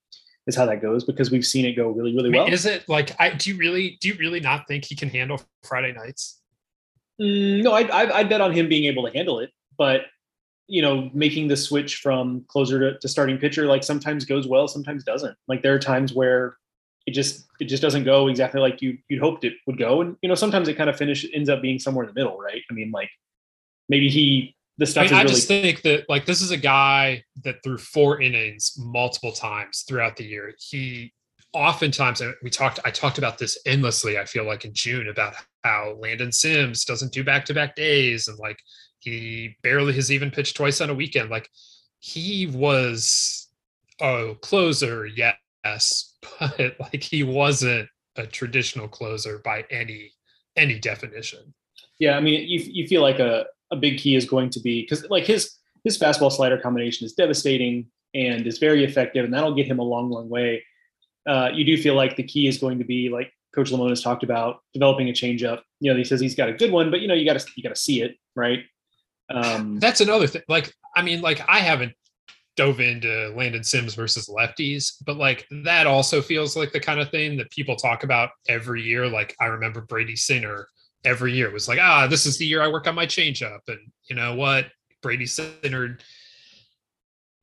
is how that goes because we've seen it go really, really well. Is it like I do you really do you really not think he can handle Friday nights? Mm, no, I I I bet on him being able to handle it, but you know, making the switch from closer to, to starting pitcher like sometimes goes well, sometimes doesn't. Like there are times where it just it just doesn't go exactly like you you'd hoped it would go, and you know sometimes it kind of finish ends up being somewhere in the middle, right? I mean, like maybe he the stuff. I, mean, I really- just think that like this is a guy that threw four innings multiple times throughout the year. He oftentimes uh, we talked i talked about this endlessly i feel like in june about how landon sims doesn't do back-to-back days and like he barely has even pitched twice on a weekend like he was a closer yes but like he wasn't a traditional closer by any any definition yeah i mean you, you feel like a a big key is going to be because like his his fastball slider combination is devastating and is very effective, and that'll get him a long, long way. Uh, you do feel like the key is going to be like Coach Lemonis has talked about developing a changeup. You know, he says he's got a good one, but you know, you got to you got to see it, right? Um, That's another thing. Like, I mean, like I haven't dove into Landon Sims versus lefties, but like that also feels like the kind of thing that people talk about every year. Like I remember Brady Singer every year was like, ah, this is the year I work on my changeup, and you know what, Brady Singer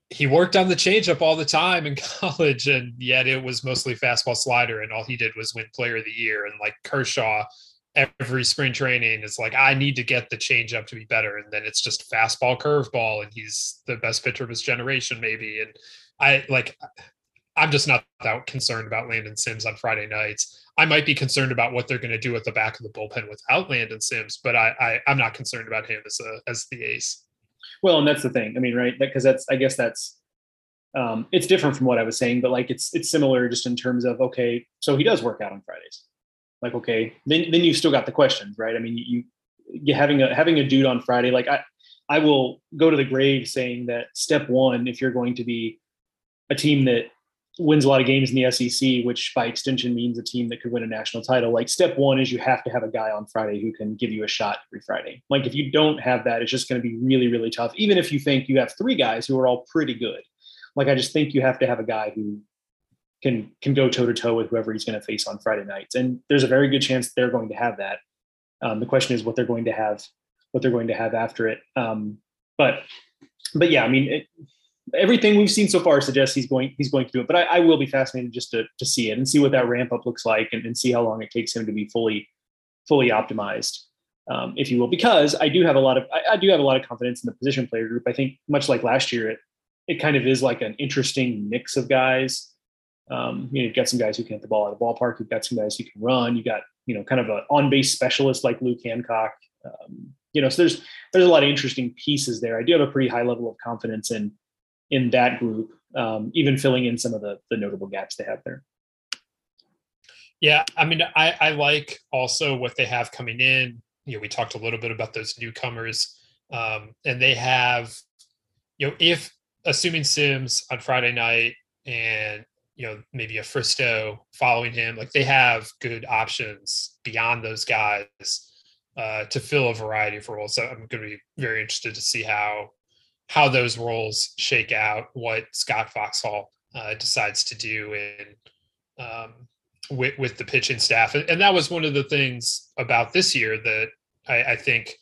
he worked on the changeup all the time in college, and yet it was mostly fastball slider, and all he did was win Player of the Year. And like Kershaw, every spring training is like, I need to get the changeup to be better, and then it's just fastball, curveball, and he's the best pitcher of his generation, maybe. And I like, I'm just not that concerned about Landon Sims on Friday nights. I might be concerned about what they're going to do at the back of the bullpen without Landon Sims, but I, I I'm not concerned about him as a as the ace. Well, and that's the thing. I mean, right? Because that's I guess that's um, it's different from what I was saying, but like it's it's similar just in terms of okay, so he does work out on Fridays. Like okay, then then you've still got the questions, right? I mean, you you having a having a dude on Friday, like I I will go to the grave saying that step one, if you're going to be a team that wins a lot of games in the SEC, which by extension means a team that could win a national title. Like step one is you have to have a guy on Friday who can give you a shot every Friday. Like if you don't have that, it's just going to be really, really tough. Even if you think you have three guys who are all pretty good, like I just think you have to have a guy who can can go toe to toe with whoever he's going to face on Friday nights, and there's a very good chance they're going to have that. Um, the question is what they're going to have, what they're going to have after it. Um, but but yeah, I mean. It, everything we've seen so far suggests he's going he's going to do it. But I, I will be fascinated just to to see it and see what that ramp up looks like and, and see how long it takes him to be fully fully optimized, um, if you will. Because I do have a lot of I, I, do have a lot of confidence in the position player group. I think much like last year, it it kind of is like an interesting mix of guys. Um, you know, you've got some guys who can hit the ball out of the ballpark. You've got some guys who can run. You got you know kind of an on base specialist like Luke Hancock. Um, you know, so there's there's a lot of interesting pieces there. I do have a pretty high level of confidence in in that group, um, even filling in some of the the notable gaps they have there. Yeah, I mean, I, I like also what they have coming in. You know, we talked a little bit about those newcomers, um, and they have, you know, if assuming Sims on Friday night and you know maybe a Fristoe following him, like they have good options beyond those guys uh, to fill a variety of roles. So I'm going to be very interested to see how how those roles shake out, what Scott Foxhall uh, decides to do in um, with with the pitching staff, and, and, that was one of the things about this year that I, I think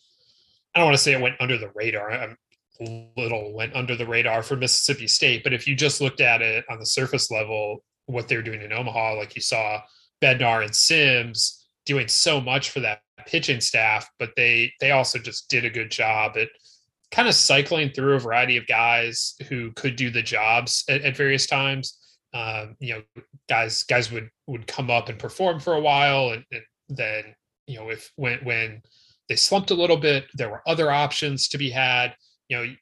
I don't want to say it went under the radar. I'm, little went under the radar for Mississippi State, but if you just looked at it on the surface level, what they're doing in Omaha, like you saw Bednar and Sims doing so much for that pitching staff, but they they also just did a good job at kind of cycling through a variety of guys who could do the jobs at, at various times. Um, you know, guys guys would would come up and perform for a while, and, and then you know if when when they slumped a little bit, there were other options to be had. You know,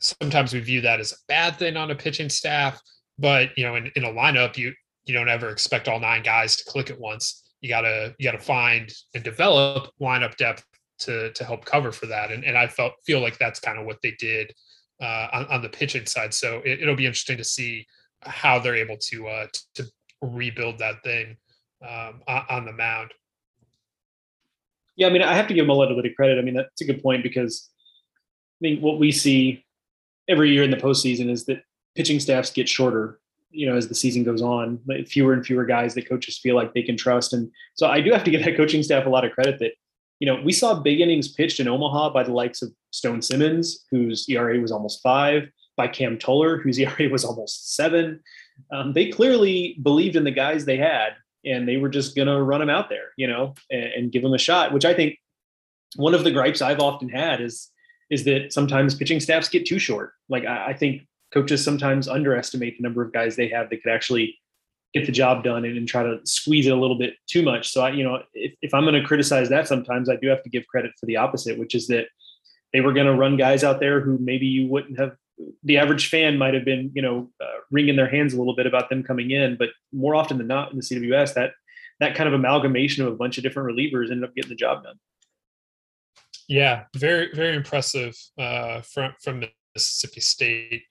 sometimes we view that as a bad thing on a pitching staff, but you know, in, in a lineup, you you don't ever expect all nine guys to click at once. You gotta you gotta find and develop lineup depth to to help cover for that. And and I felt feel like that's kind of what they did uh, on, on the pitching side. So it, will be interesting to see how they're able to uh, to rebuild that thing um, on the mound. Yeah, I mean, I have to give them a little bit of credit. I mean, that's a good point because think what we see every year in the postseason is that pitching staffs get shorter. You know, as the season goes on, fewer and fewer guys that coaches feel like they can trust, and so I do have to give that coaching staff a lot of credit that you know, we saw big innings pitched in Omaha by the likes of Stone Simmons, whose ERA was almost five, by Cam Tullar, whose ERA was almost seven. Um, they clearly believed in the guys they had, and they were just going to run them out there, you know, and, and, give them a shot. Which I think one of the gripes I've often had is is that sometimes pitching staffs get too short. Like I, I think coaches sometimes underestimate the number of guys they have that could actually get the job done and, and, try to squeeze it a little bit too much. So I, you know, if, if I'm going to criticize that sometimes I do have to give credit for the opposite, which is that they were going to run guys out there who maybe you wouldn't have, the average fan might have been, you know, uh, wringing their hands a little bit about them coming in, but more often than not in the CWS, that, that kind of amalgamation of a bunch of different relievers ended up getting the job done. Yeah, very, very impressive uh, from, from Mississippi State.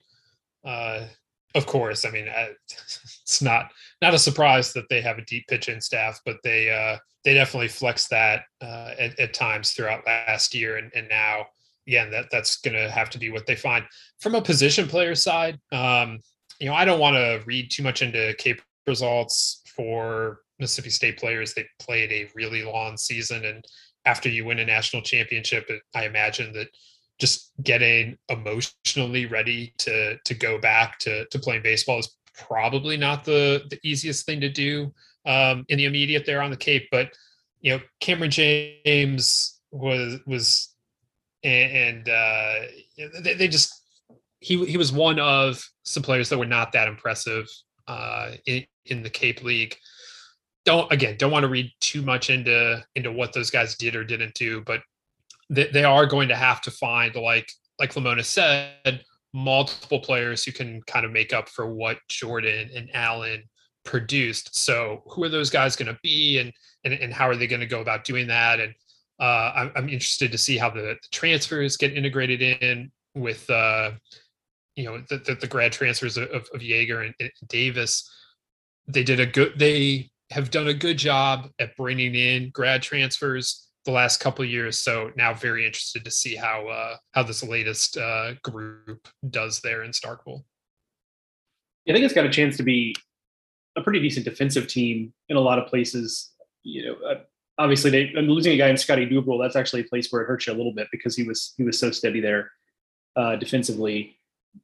Uh, of course, I mean, it's not not a surprise that they have a deep pitching staff, but they uh, they definitely flex that uh, at, at, times throughout last year, and, and now again that that's going to have to be what they find from a position player side. Um, you know, I don't want to read too much into Cape results for Mississippi State players. They played a really long season, and after you win a national championship, I imagine that just getting emotionally ready to to go back to to playing baseball is probably not the the easiest thing to do um, in the immediate there on the Cape. But you know, Kamren James was was and, uh, they, they just he he was one of some players that were not that impressive uh, in, in the Cape League. Don't again don't want to read too much into into what those guys did or didn't do, but they, they are going to have to find like like Lemonis said multiple players who can kind of make up for what Jordan and Allen produced. So who are those guys going to be and, and and how are they going to go about doing that? And uh, I'm, I'm interested to see how the, the transfers get integrated in with uh, you know the, the, the grad transfers of, of Yeager and, and Davis. They did a good. They have done a good job at bringing in grad transfers the last couple years. So now very interested to see how uh, how this latest uh, group does there in Starkville. I think it's got a chance to be a pretty decent defensive team in a lot of places. You know, uh, obviously they I'm losing a guy in Scotty Dubrule. That's actually a place where it hurts you a little bit because he was he was so steady there uh, defensively.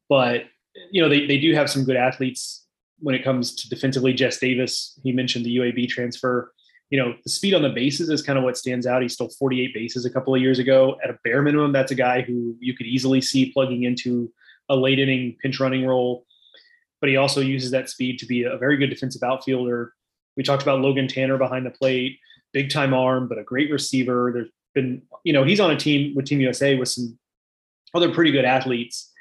But you know, they they do have some good athletes when it comes to defensively. Jess Davis, he mentioned the UAB transfer. You know, the speed on the bases is kind of what stands out. He stole 48 bases a couple of years ago. At a bare minimum, that's a guy who you could easily see plugging into a late inning pinch running role but he also uses that speed to be a very good defensive outfielder. We talked about Logan Tanner behind the plate, big time arm, but a great receiver. There's been, you know, he's on a team with Team USA with some other pretty good athletes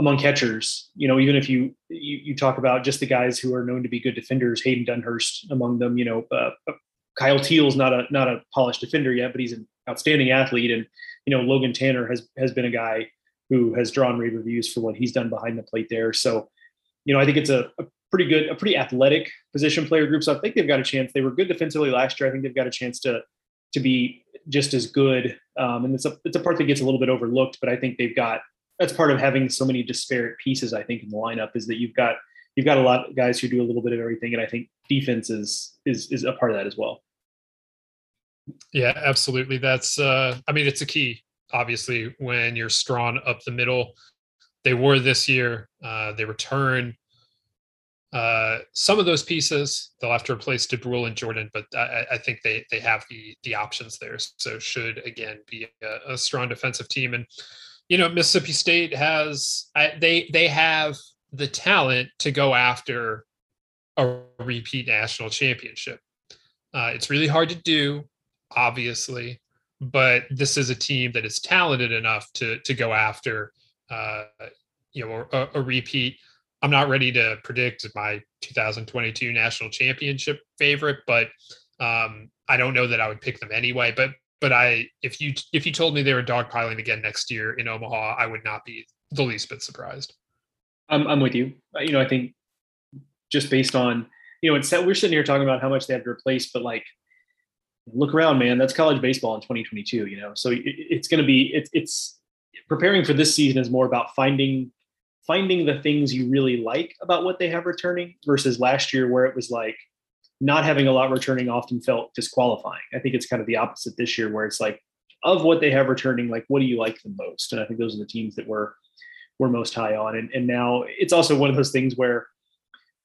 among catchers. You know, even if you you, you talk about just the guys who are known to be good defenders, Hayden Dunhurst among them. You know, uh, uh Kyle Teel's not a not a polished defender yet, but he's an outstanding athlete. And you know, Logan Tanner has has been a guy who has drawn rave reviews for what he's done behind the plate there. So you know, I think it's a, a pretty good, a pretty athletic position player group. So I think they've got a chance. They were good defensively last year. I think they've got a chance to to be just as good. Um, and it's a it's a part that gets a little bit overlooked, but I think they've got that's part of having so many disparate pieces. I think in the lineup is that you've got you've got a lot of guys who do a little bit of everything, and I think defense is is is a part of that as well. Yeah, absolutely. That's uh, I mean, it's a key. Obviously, when you're strong up the middle, they were this year. Uh, they return uh, some of those pieces. They'll have to replace Dubrule and Jordan, but I, I, think they they have the the options there. So should again be a, a strong defensive team. And you know Mississippi State has they they have the talent to go after a repeat national championship. Uh, it's really hard to do, obviously, but this is a team that is talented enough to to go after uh, you know, a, a, repeat. I'm not ready to predict my 2022 national championship favorite, but um, I don't know that I would pick them anyway. But but I if you if you told me they were dogpiling again next year in Omaha, I would not be the least bit surprised. I'm I'm with you. Uh, you know, I think just based on you know, it's we're sitting here talking about how much they have to replace, but like look around, man. That's college baseball in 2022. You know, so it, it's going to be it's it's preparing for this season is more about finding finding the things you really like about what they have returning versus last year where it was like not having a lot returning often felt disqualifying. I think it's kind of the opposite this year where it's like of what they have returning, like what do you like the most? And I think those are the teams that we're we're most high on. And and now it's also one of those things where,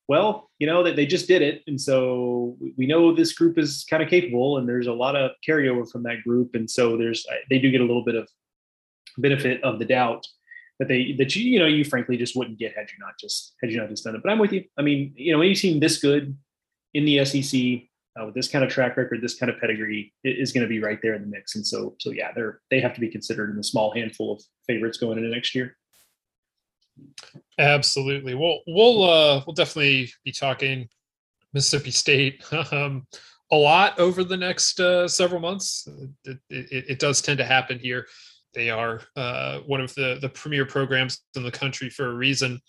well, you know, that they just did it. And so we know this group is kind of capable and there's a lot of carryover from that group. And so there's they do get a little bit of benefit of the doubt that they that you you know you frankly just wouldn't get had you not just had you not just done it. But I'm with you. I mean, you know, any team this good in the SEC uh, with this kind of track record, this kind of pedigree is going to be right there in the mix. And so, so yeah, they're they have to be considered in the small handful of favorites going into next year. Absolutely. Well, we'll uh, we'll definitely be talking Mississippi State um, a lot over the next uh, several months. It, it, it, does tend to happen here. They are uh, one of the the premier programs in the country for a reason.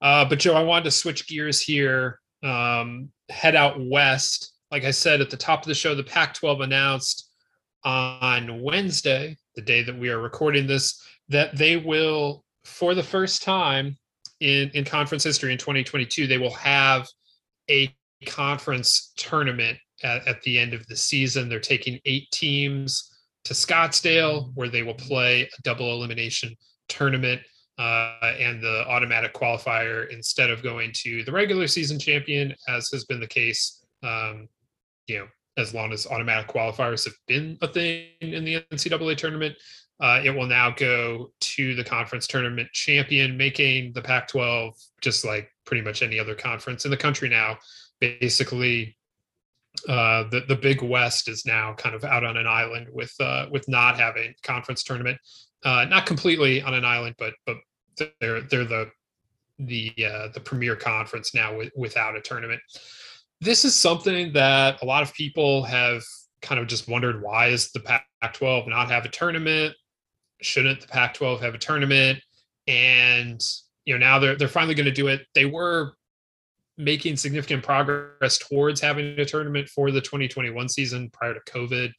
Uh, but Joe, I wanted to switch gears here, um, head out west. Like I said at the top of the show, the Pac 12 announced on Wednesday, the day that we are recording this, that they will, for the first time in, in conference history in 2022, they will have a conference tournament at, at the end of the season. They're taking eight teams to Scottsdale, where they will play a double elimination tournament uh, and the automatic qualifier instead of going to the regular season champion, as has been the case, um, you know, as long as automatic qualifiers have been a thing in the NCAA tournament. Uh, it will now go to the conference tournament champion, making the Pac 12 just like pretty much any other conference in the country now. Basically, uh, the the Big West is now kind of out on an island with uh, with not having conference tournament, uh, not completely on an island, but but they're they're the the uh, the premier conference now with, without a tournament. This is something that a lot of people have kind of just wondered why is the Pac-12 not have a tournament? Shouldn't the Pac-12 have a tournament? And you know now they're they're finally going to do it. They were making significant progress towards having a tournament for the 2021 season prior to COVID.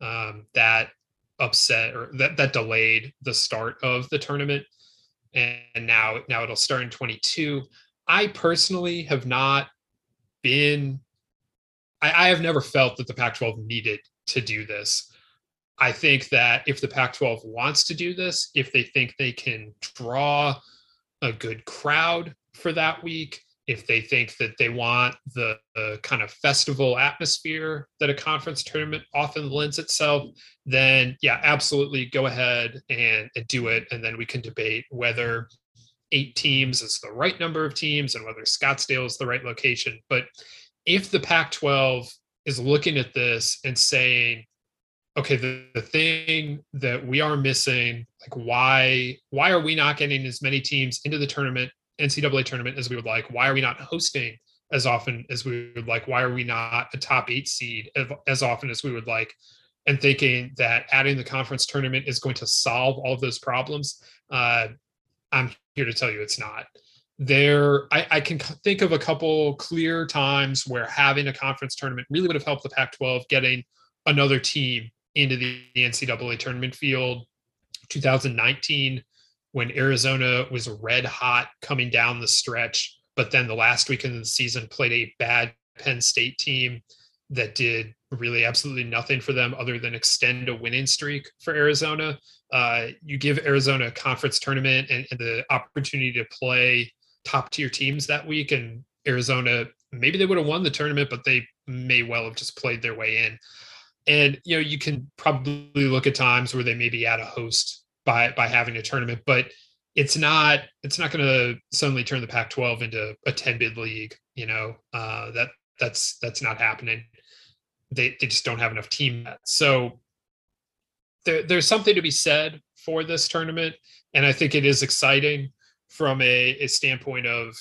Um, that upset or that that delayed the start of the tournament, and now now it'll start in 22. I personally have not been. I, I have never felt that the Pac-12 needed to do this. I think that if the Pac 12 wants to do this, if they think they can draw a good crowd for that week, if they think that they want the, the, kind of festival atmosphere that a conference tournament often lends itself, then yeah, absolutely go ahead and, and do it. And then we can debate whether eight teams is the right number of teams and whether Scottsdale is the right location. But if the Pac 12 is looking at this and saying, okay, the, the thing that we are missing, like why why are we not getting as many teams into the tournament NCAA tournament as we would like? Why are we not hosting as often as we would like? Why are we not a top eight seed as often as we would like? And thinking that adding the conference tournament is going to solve all of those problems, uh, I'm here to tell you it's not. There, I, I can think of a couple clear times where having a conference tournament really would have helped the Pac-12 getting another team into the NCAA tournament field. 2019 when Arizona was red hot coming down the stretch, but then the last weekend of the season played a bad Penn State team that did really absolutely nothing for them other than extend a winning streak for Arizona. Uh, you give Arizona a conference tournament and, and the opportunity to play top tier teams that week, and Arizona maybe they would have won the tournament, but they may well have just played their way in. And you know, you can probably look at times where they maybe add a host by by having a tournament, but it's not it's not going to suddenly turn the Pac-12 into a 10 bid league. You know uh, that that's that's not happening. They they just don't have enough team. Yet. So there, there's something to be said for this tournament, and I think it is exciting from a, a standpoint of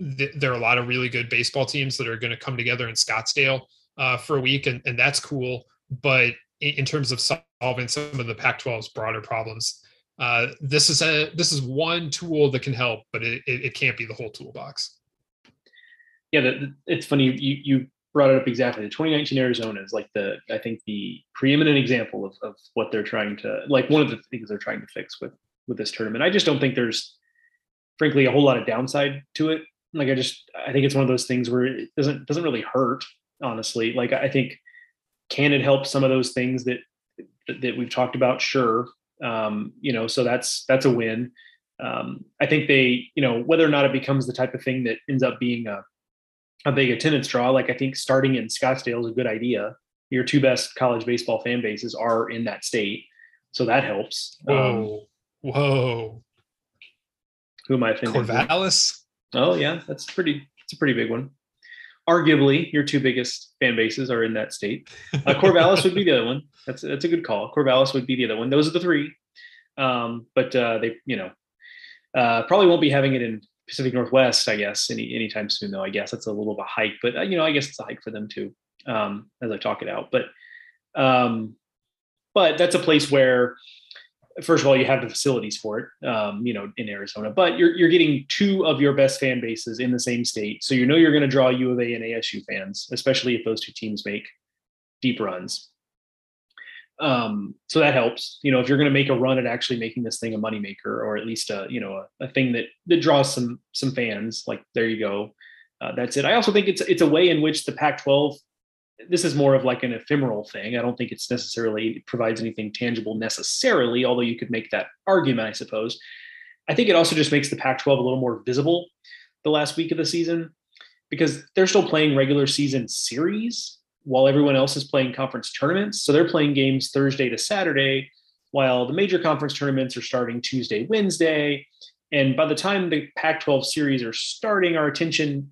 th- there are a lot of really good baseball teams that are going to come together in Scottsdale uh, for a week, and, and that's cool. But in terms of solving some of the Pac-12's broader problems. Uh, this is a this is one tool that can help, but it, it, it can't be the whole toolbox. Yeah, the, it's funny you you brought it up exactly. The 2019 Arizona is like the I think the preeminent example of, of what they're trying to like one of the things they're trying to fix with with this tournament. I just don't think there's frankly a whole lot of downside to it. Like I just I think it's one of those things where it doesn't doesn't really hurt honestly. Like I think can it help some of those things that that we've talked about? Sure. Um, you know, so that's that's a win. Um, I think they, you know, whether or not it becomes the type of thing that ends up being a a big attendance draw, like I think starting in Scottsdale is a good idea. Your two best college baseball fan bases are in that state, so that helps. Whoa, um, whoa. Who am I thinking? Corvallis. Oh yeah, that's pretty. It's a pretty big one arguably your two biggest fan bases are in that state. Uh, Corvallis would be the other one. That's that's a good call. Corvallis would be the other one. Those are the three. Um, but uh, they, you know, uh, probably won't be having it in Pacific Northwest, I guess, any anytime soon. Though I guess that's a little of a hike, but uh, you know, I guess it's a hike for them too, um, as I talk it out. But um, but that's a place where first of all, you have the facilities for it, um, you know, in Arizona, but you're you're getting two of your best fan bases in the same state, so you know you're going to draw U of A and ASU fans, especially if those two teams make deep runs. Um, so that helps. You know, if you're going to make a run at actually making this thing a moneymaker, or at least a you know a, a, thing that that draws some some fans, like there you go. Uh, that's it. I also think it's it's a way in which the Pac-12 this is more of like an ephemeral thing. I don't think it's necessarily provides anything tangible necessarily, although you could make that argument, I suppose. I think it also just makes the Pac 12 a little more visible the last week of the season because they're still playing regular season series while everyone else is playing conference tournaments. So they're playing games Thursday to Saturday, while the major conference tournaments are starting Tuesday, Wednesday. And by the time the Pac 12 series are starting, our attention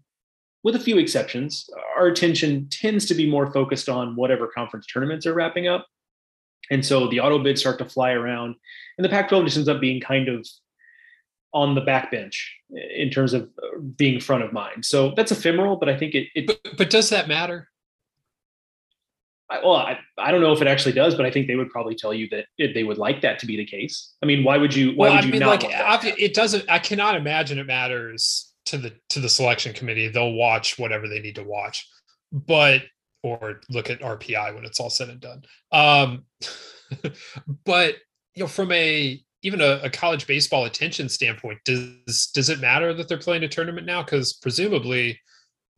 with a few exceptions, our attention tends to be more focused on whatever conference tournaments are wrapping up. And so the auto bids start to fly around, and the Pac 12 just ends up being kind of on the back bench in terms of uh, being front of mind. So that's ephemeral, but I think it. it but, but does that matter? I, well, I, I don't know if it actually does, but I think they would probably tell you that it, they would like that to be the case. I mean, why would you? Why well, would you I mean, not? Like, it doesn't. I cannot imagine it matters to the to the selection committee they'll watch whatever they need to watch but or look at rpi when it's all said and done. Um but you know from a even a, a, college baseball attention standpoint does does it matter that they're playing a tournament now? Because presumably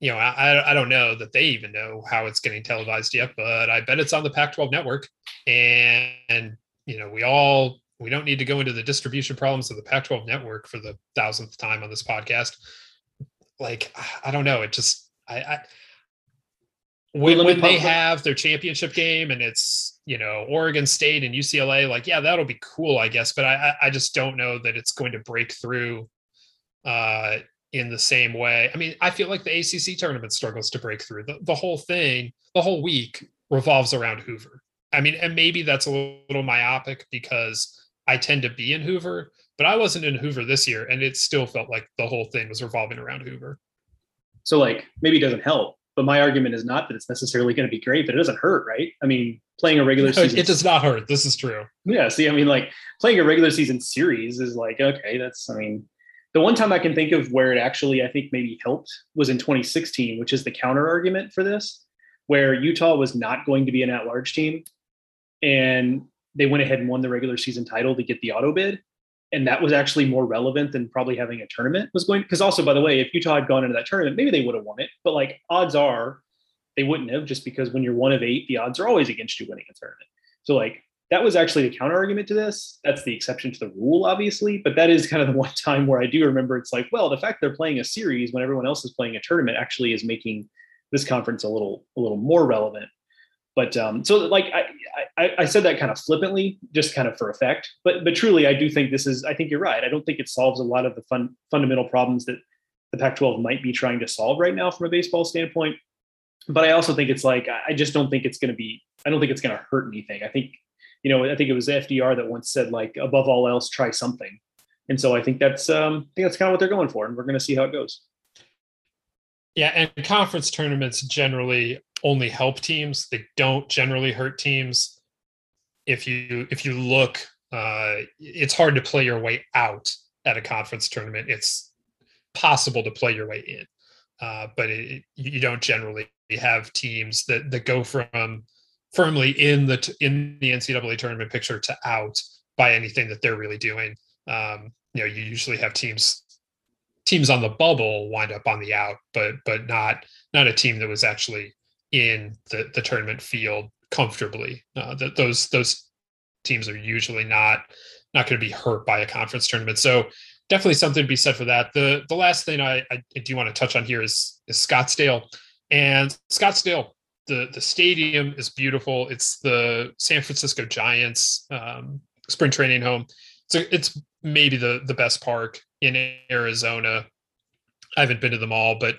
you know I, I don't know that they even know how it's getting televised yet but i bet it's on the pac 12 network. And, and you know we all we don't need to go into the distribution problems of the Pac 12 network for the thousandth time on this podcast. Like, I don't know. It just, I, I when, when they have their championship game and it's, you know, Oregon State and UCLA, like, yeah, that'll be cool, I guess. But I, I just don't know that it's going to break through uh, in the same way. I mean, I feel like the ACC tournament struggles to break through. The, the whole thing, the whole week revolves around Hoover. I mean, and maybe that's a little myopic because I tend to be in Hoover, but I wasn't in Hoover this year, and it still felt like the whole thing was revolving around Hoover. So, like, maybe it doesn't help, but my argument is not that it's necessarily going to be great, but it doesn't hurt, right? I mean, playing a regular season, it does not hurt. This is true. Yeah. See, I mean, like playing a regular season series is like okay, that's. I mean, the one time I can think of where it actually I think maybe helped was in 2016, which is the counter argument for this, where Utah was not going to be an at-large team, and they went ahead and won the regular season title to get the auto bid. And that was actually more relevant than probably having a tournament was going. Because also, by the way, if Utah had gone into that tournament, maybe they would have won it. But like odds are they wouldn't have just because when you're one of eight, the odds are always against you winning a tournament. So like that was actually the counter argument to this. That's the exception to the rule, obviously. But that is kind of the one time where I do remember it's like, well, the fact they're playing a series when everyone else is playing a tournament actually is making this conference a little a little more relevant but um, so like I, I, I said that kind of flippantly, just kind of for effect. But but truly, I do think this is. I think you're right. I don't think it solves a lot of the fun, fundamental problems that the Pac-12 might be trying to solve right now from a baseball standpoint. But I also think it's like I just don't think it's going to be. I don't think it's going to hurt anything. I think you know I think it was FDR that once said like above all else try something. And so I think that's um, I think that's kind of what they're going for, and we're going to see how it goes. Yeah, and conference tournaments generally only help teams. They don't generally hurt teams. If you if you look, uh, it's hard to play your way out at a conference tournament. It's possible to play your way in, uh, but it, you don't generally have teams that that go from firmly in the in the NCAA tournament picture to out by anything that they're really doing. Um, you know, you usually have teams teams on the bubble wind up on the out, but but not not a team that was actually in the, the tournament field comfortably. Uh, that those those teams are usually not not going to be hurt by a conference tournament. So definitely something to be said for that. The the last thing I, I do want to touch on here is is Scottsdale and Scottsdale. The the stadium is beautiful. It's the San Francisco Giants um, spring training home. So it's maybe the the best park in Arizona. I haven't been to them all, but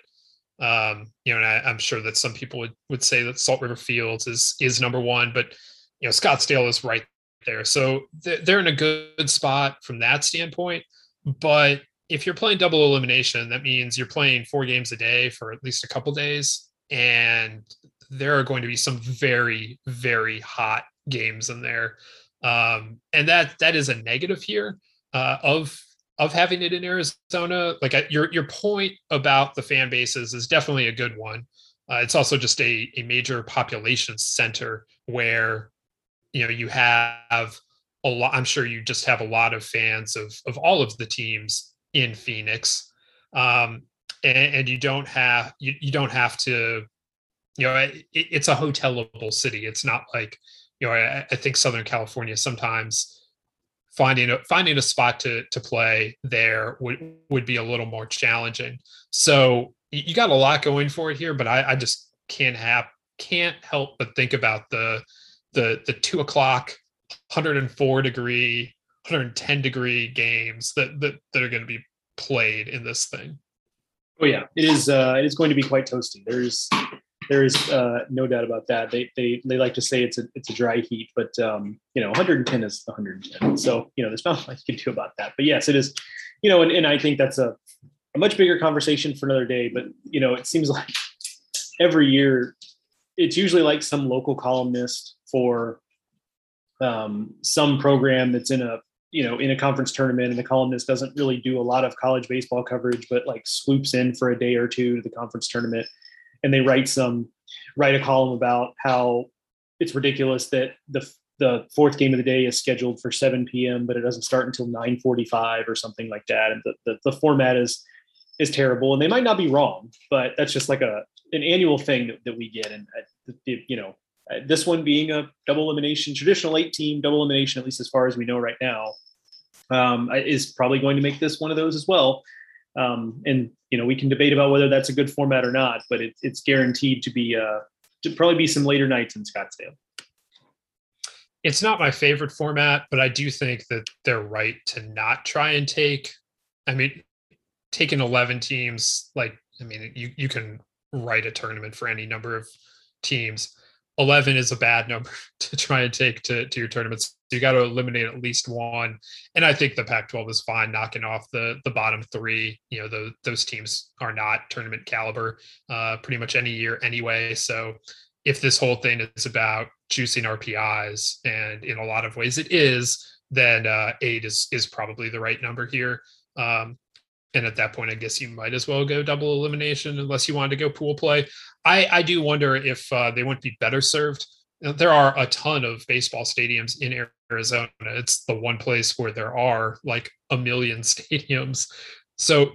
um, you know, and I, am sure that some people would would say that Salt River Fields is is number one, but you know, Scottsdale is right there, so they're in a good spot from that standpoint. But if you're playing double elimination, that means you're playing four games a day for at least a couple days, and there are going to be some very very hot games in there. um, and that that is a negative here uh, of of having it in Arizona. Like your your point about the fan bases is definitely a good one. Uh, it's also just a a major population center where you know you have a lot. I'm sure you just have a lot of fans of of all of the teams in Phoenix, um, and, and you don't have you, you don't have to. You know, it, it's a hotelable city. It's not like you know. I, I think Southern California sometimes finding a finding a spot to to play there would would be a little more challenging. So you got a lot going for it here, but I, I just can't have can't help but think about the the the two o'clock, 104 degree, 110 degree games that that, that are going to be played in this thing. Oh yeah, it is. Uh, it is going to be quite toasty. There's there is uh, no doubt about that. They they they like to say it's a it's a dry heat, but um, you know, 110 is 110. So you know, there's not much you can do about that. But yes, it is. You know, and, and I think that's a a much bigger conversation for another day. But you know, it seems like every year, it's usually like some local columnist for um, some program that's in a you know in a conference tournament and the columnist doesn't really do a lot of college baseball coverage but like swoops in for a day or two to the conference tournament and they write some write a column about how it's ridiculous that the the fourth game of the day is scheduled for 7 p.m. but it doesn't start until 9:45 or something like that. And the, the, the format is is terrible. And they might not be wrong but that's just like a an annual thing that, that we get. And uh, you know uh, this one being a double elimination traditional eight team double elimination at least as far as we know right now um, is probably going to make this one of those as well um, and you know we can debate about whether that's a good format or not, but it, it's guaranteed to be uh, to probably be some later nights in Scottsdale. It's not my favorite format, but I do think that they're right to not try and take. I mean, taking eleven teams, like I mean, you you can write a tournament for any number of teams. 11 is a bad number to try and take to, to your tournaments. you got to eliminate at least one. And I think the Pac 12 is fine knocking off the, the bottom three. You know, the, those teams are not tournament caliber uh, pretty much any year anyway. So if this whole thing is about juicing RPIs, and in a lot of ways it is, then uh, eight is, is probably the right number here. Um, and at that point, I guess you might as well go double elimination unless you wanted to go pool play. I, I do wonder if uh, they wouldn't be better served. There are a ton of baseball stadiums in Arizona. It's the one place where there are like a million stadiums. So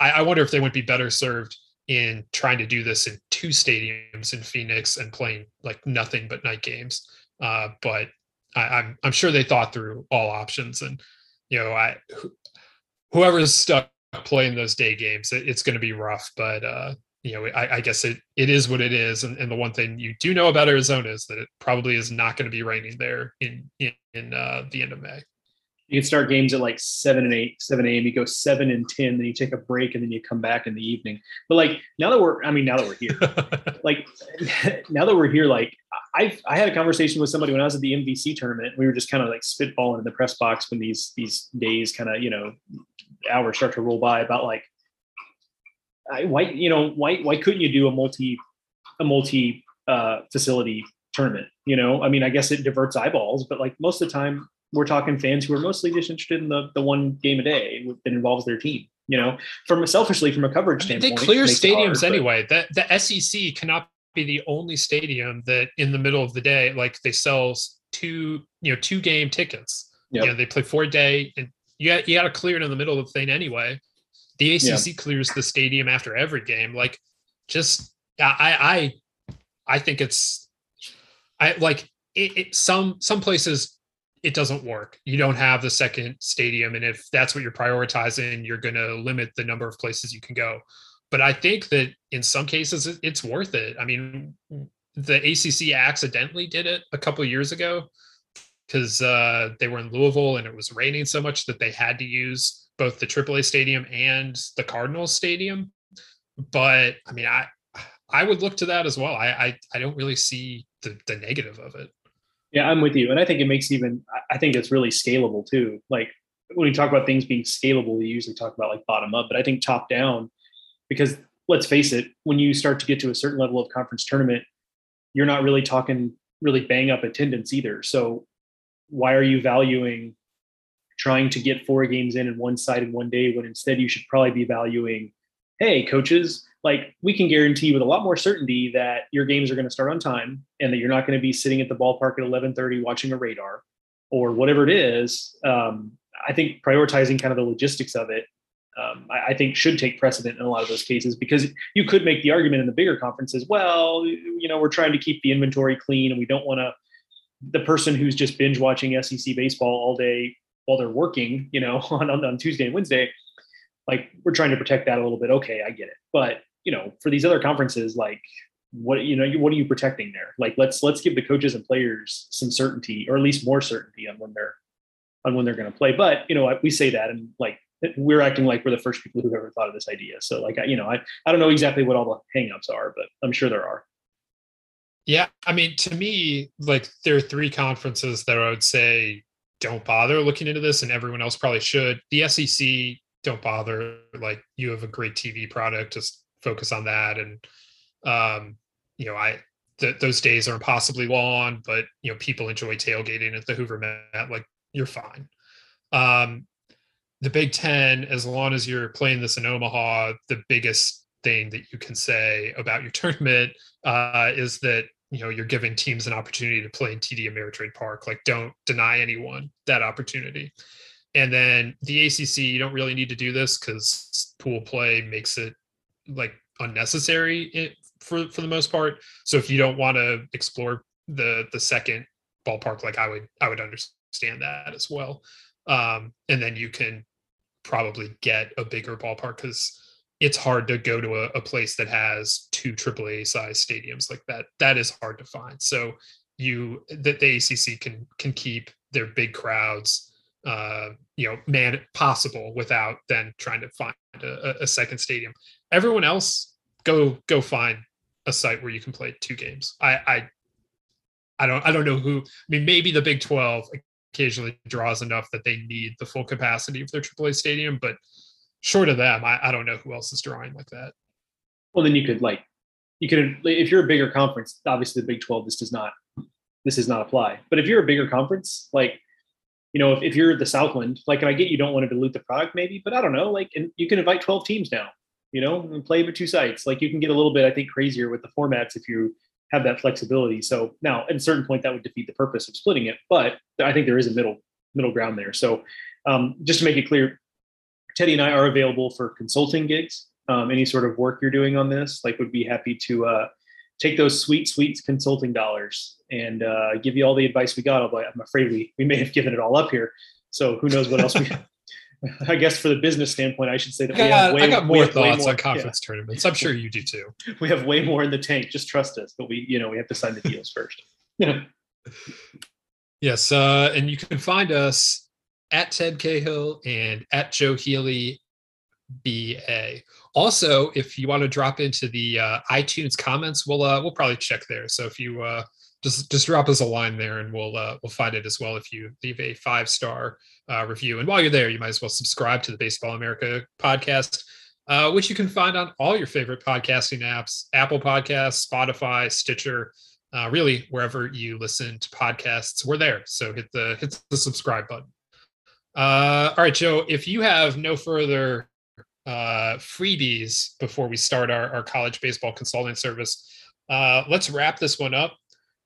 I, I wonder if they wouldn't be better served in trying to do this in two stadiums in Phoenix and playing like nothing but night games. Uh, but I, am I'm, I'm sure they thought through all options, and you know, I whoever's stuck playing those day games, it, it's going to be rough. But uh, you know, I, I, guess it it is what it is. And, and, the one thing you do know about Arizona is that it probably is not going to be raining there in in, in uh, the end of May. You can start games at like seven and eight, seven a.m. You go seven and ten, then you take a break, and then you come back in the evening. But like now that we're, I mean, now that we're here, like now that we're here, like I I had a conversation with somebody when I was at the MVC tournament. We were just kind of like spitballing in the press box when these these days kind of you know hours start to roll by about like why you know why why couldn't you do a multi a multi uh, facility tournament? You know, I mean, I guess it diverts eyeballs, but like most of the time, we're talking fans who are mostly just interested in the the one game a day that involves their team. You know, from a selfishly from a coverage standpoint, they clear stadiums hard, anyway. That the SEC cannot be the only stadium that in the middle of the day, like they sell two you know two game tickets. Yep. You know, they play four day, and you got, you got to clear it in the middle of the thing anyway. The ACC yeah. clears the stadium after every game. Like, just I I I think it's I like it, it, some some places it doesn't work. You don't have the second stadium, and if that's what you're prioritizing, you're going to limit the number of places you can go. But I think that in some cases it's worth it. I mean, the ACC accidentally did it a couple years ago because uh, they were in Louisville and it was raining so much that they had to use both the AAA stadium and the Cardinals stadium. But I mean, I I would look to that as well. I I, I don't really see the, the negative of it. Yeah, I'm with you, and I think it makes even. I think it's really scalable too. Like when we talk about things being scalable, we usually talk about like bottom up, but I think top down, because let's face it, when you start to get to a certain level of conference tournament, you're not really talking really bang up attendance either. So why are you valuing trying to get four games in in one side in one day when instead you should probably be valuing hey coaches like we can guarantee with a lot more certainty that your games are going to start on time and that you're not going to be sitting at the ballpark at 11:30 watching a radar or whatever it is. Um, I think prioritizing kind of the logistics of it, um, I, I, think should take precedent in a lot of those cases because you could make the argument in the bigger conferences. Well, you know, we're trying to keep the inventory clean and we don't want to. The person who's just binge watching SEC baseball all day while they're working, you know, on, on Tuesday and Wednesday, like we're trying to protect that a little bit. Okay, I get it. But you know, for these other conferences, like what you know, what are you protecting there? Like let's let's give the coaches and players some certainty, or at least more certainty on when they're on when they're going to play. But you know, we say that, and like we're acting like we're the first people who've ever thought of this idea. So like, you know, I I don't know exactly what all the hangups are, but I'm sure there are. Yeah, I mean, to me, like there are three conferences that I would say don't bother looking into this, and everyone else probably should. The SEC, don't bother. Like you have a great TV product, just focus on that. And um, you know, I th- those days are impossibly long, but you know, people enjoy tailgating at the Hoover Met. Like you're fine. Um, the Big Ten, as long as you're playing this in Omaha, the biggest thing that you can say about your tournament uh, is that you know you're giving teams an opportunity to play in TD Ameritrade Park. Like, don't deny anyone that opportunity. And then the ACC, you don't really need to do this because pool play makes it like unnecessary for for the most part. So if you don't want to explore the the second ballpark, like I would I would understand that as well. Um, and then you can probably get a bigger ballpark because it's hard to go to a, a, place that has two AAA size stadiums like that. That is hard to find. So you that the ACC can can keep their big crowds, uh, you know, man possible without then trying to find a, a second stadium. Everyone else, go go find a site where you can play two games. I I I don't I don't know who. I mean, maybe the Big Twelve occasionally draws enough that they need the full capacity of their AAA stadium, but short of them, I, I don't know who else is drawing like that. Well, then you could like you could if you're a bigger conference. Obviously, the Big Twelve this does not this does not apply. But if you're a bigger conference, like you know, if, if you're the Southland, like, I get you don't want to dilute the product, maybe, but I don't know, like, and you can invite 12 teams now, you know, and play with two sites. Like, you can get a little bit, I think, crazier with the formats if you have that flexibility. So now, at a certain point, that would defeat the purpose of splitting it. But I think there is a middle middle ground there. So um, just to make it clear, Teddy and I are available for consulting gigs. Um, any sort of work you're doing on this, like, would be happy to uh, take those sweet, sweet consulting dollars and uh, give you all the advice we got. Although I'm afraid we we may have given it all up here. So who knows what else we. I guess for the business standpoint, I should say that I got, we have way, I got more thoughts more, on conference yeah. tournaments. I'm sure you do too. We have way more in the tank. Just trust us, but we, you know, we have to sign the deals first. Yeah. Yes, uh, and you can find us at Ted Cahill and at Joe Healy BA. Also, if you want to drop into the uh, iTunes comments, we'll uh, we'll probably check there. So if you uh, just just drop us a line there, and we'll uh, we'll find it as well. If you leave a five star uh, review, and while you're there, you might as well subscribe to the Baseball America podcast, uh, which you can find on all your favorite podcasting apps: Apple Podcasts, Spotify, Stitcher. Really, wherever you listen to podcasts, we're there. So hit the hit the subscribe button. Uh, all right, Joe. If you have no further uh, freebies before we start our, our college baseball consulting service. Uh, let's wrap this one up.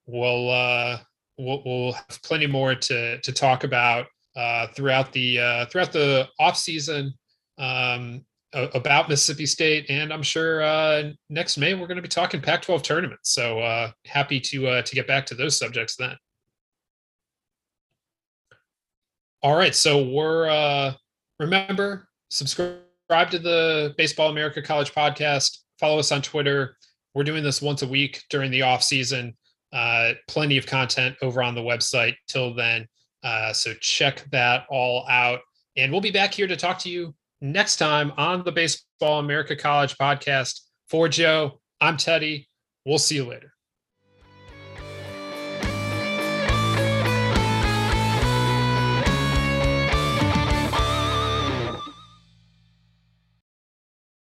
We'll, uh, we'll, we'll have plenty more to to talk about uh, throughout the uh, throughout the off season um, about Mississippi State, and I'm sure uh, next May we're going to be talking Pac-12 tournaments. So uh, happy to uh, to get back to those subjects then. All right, so we're uh, remember subscribe to the Baseball America College podcast. Follow us on Twitter. We're doing this once a week during the off season. Uh, plenty of content over on the website till then. Uh, so check that all out. And we'll be back here to talk to you next time on the Baseball America College podcast. For Joe, I'm Teddy. We'll see you later.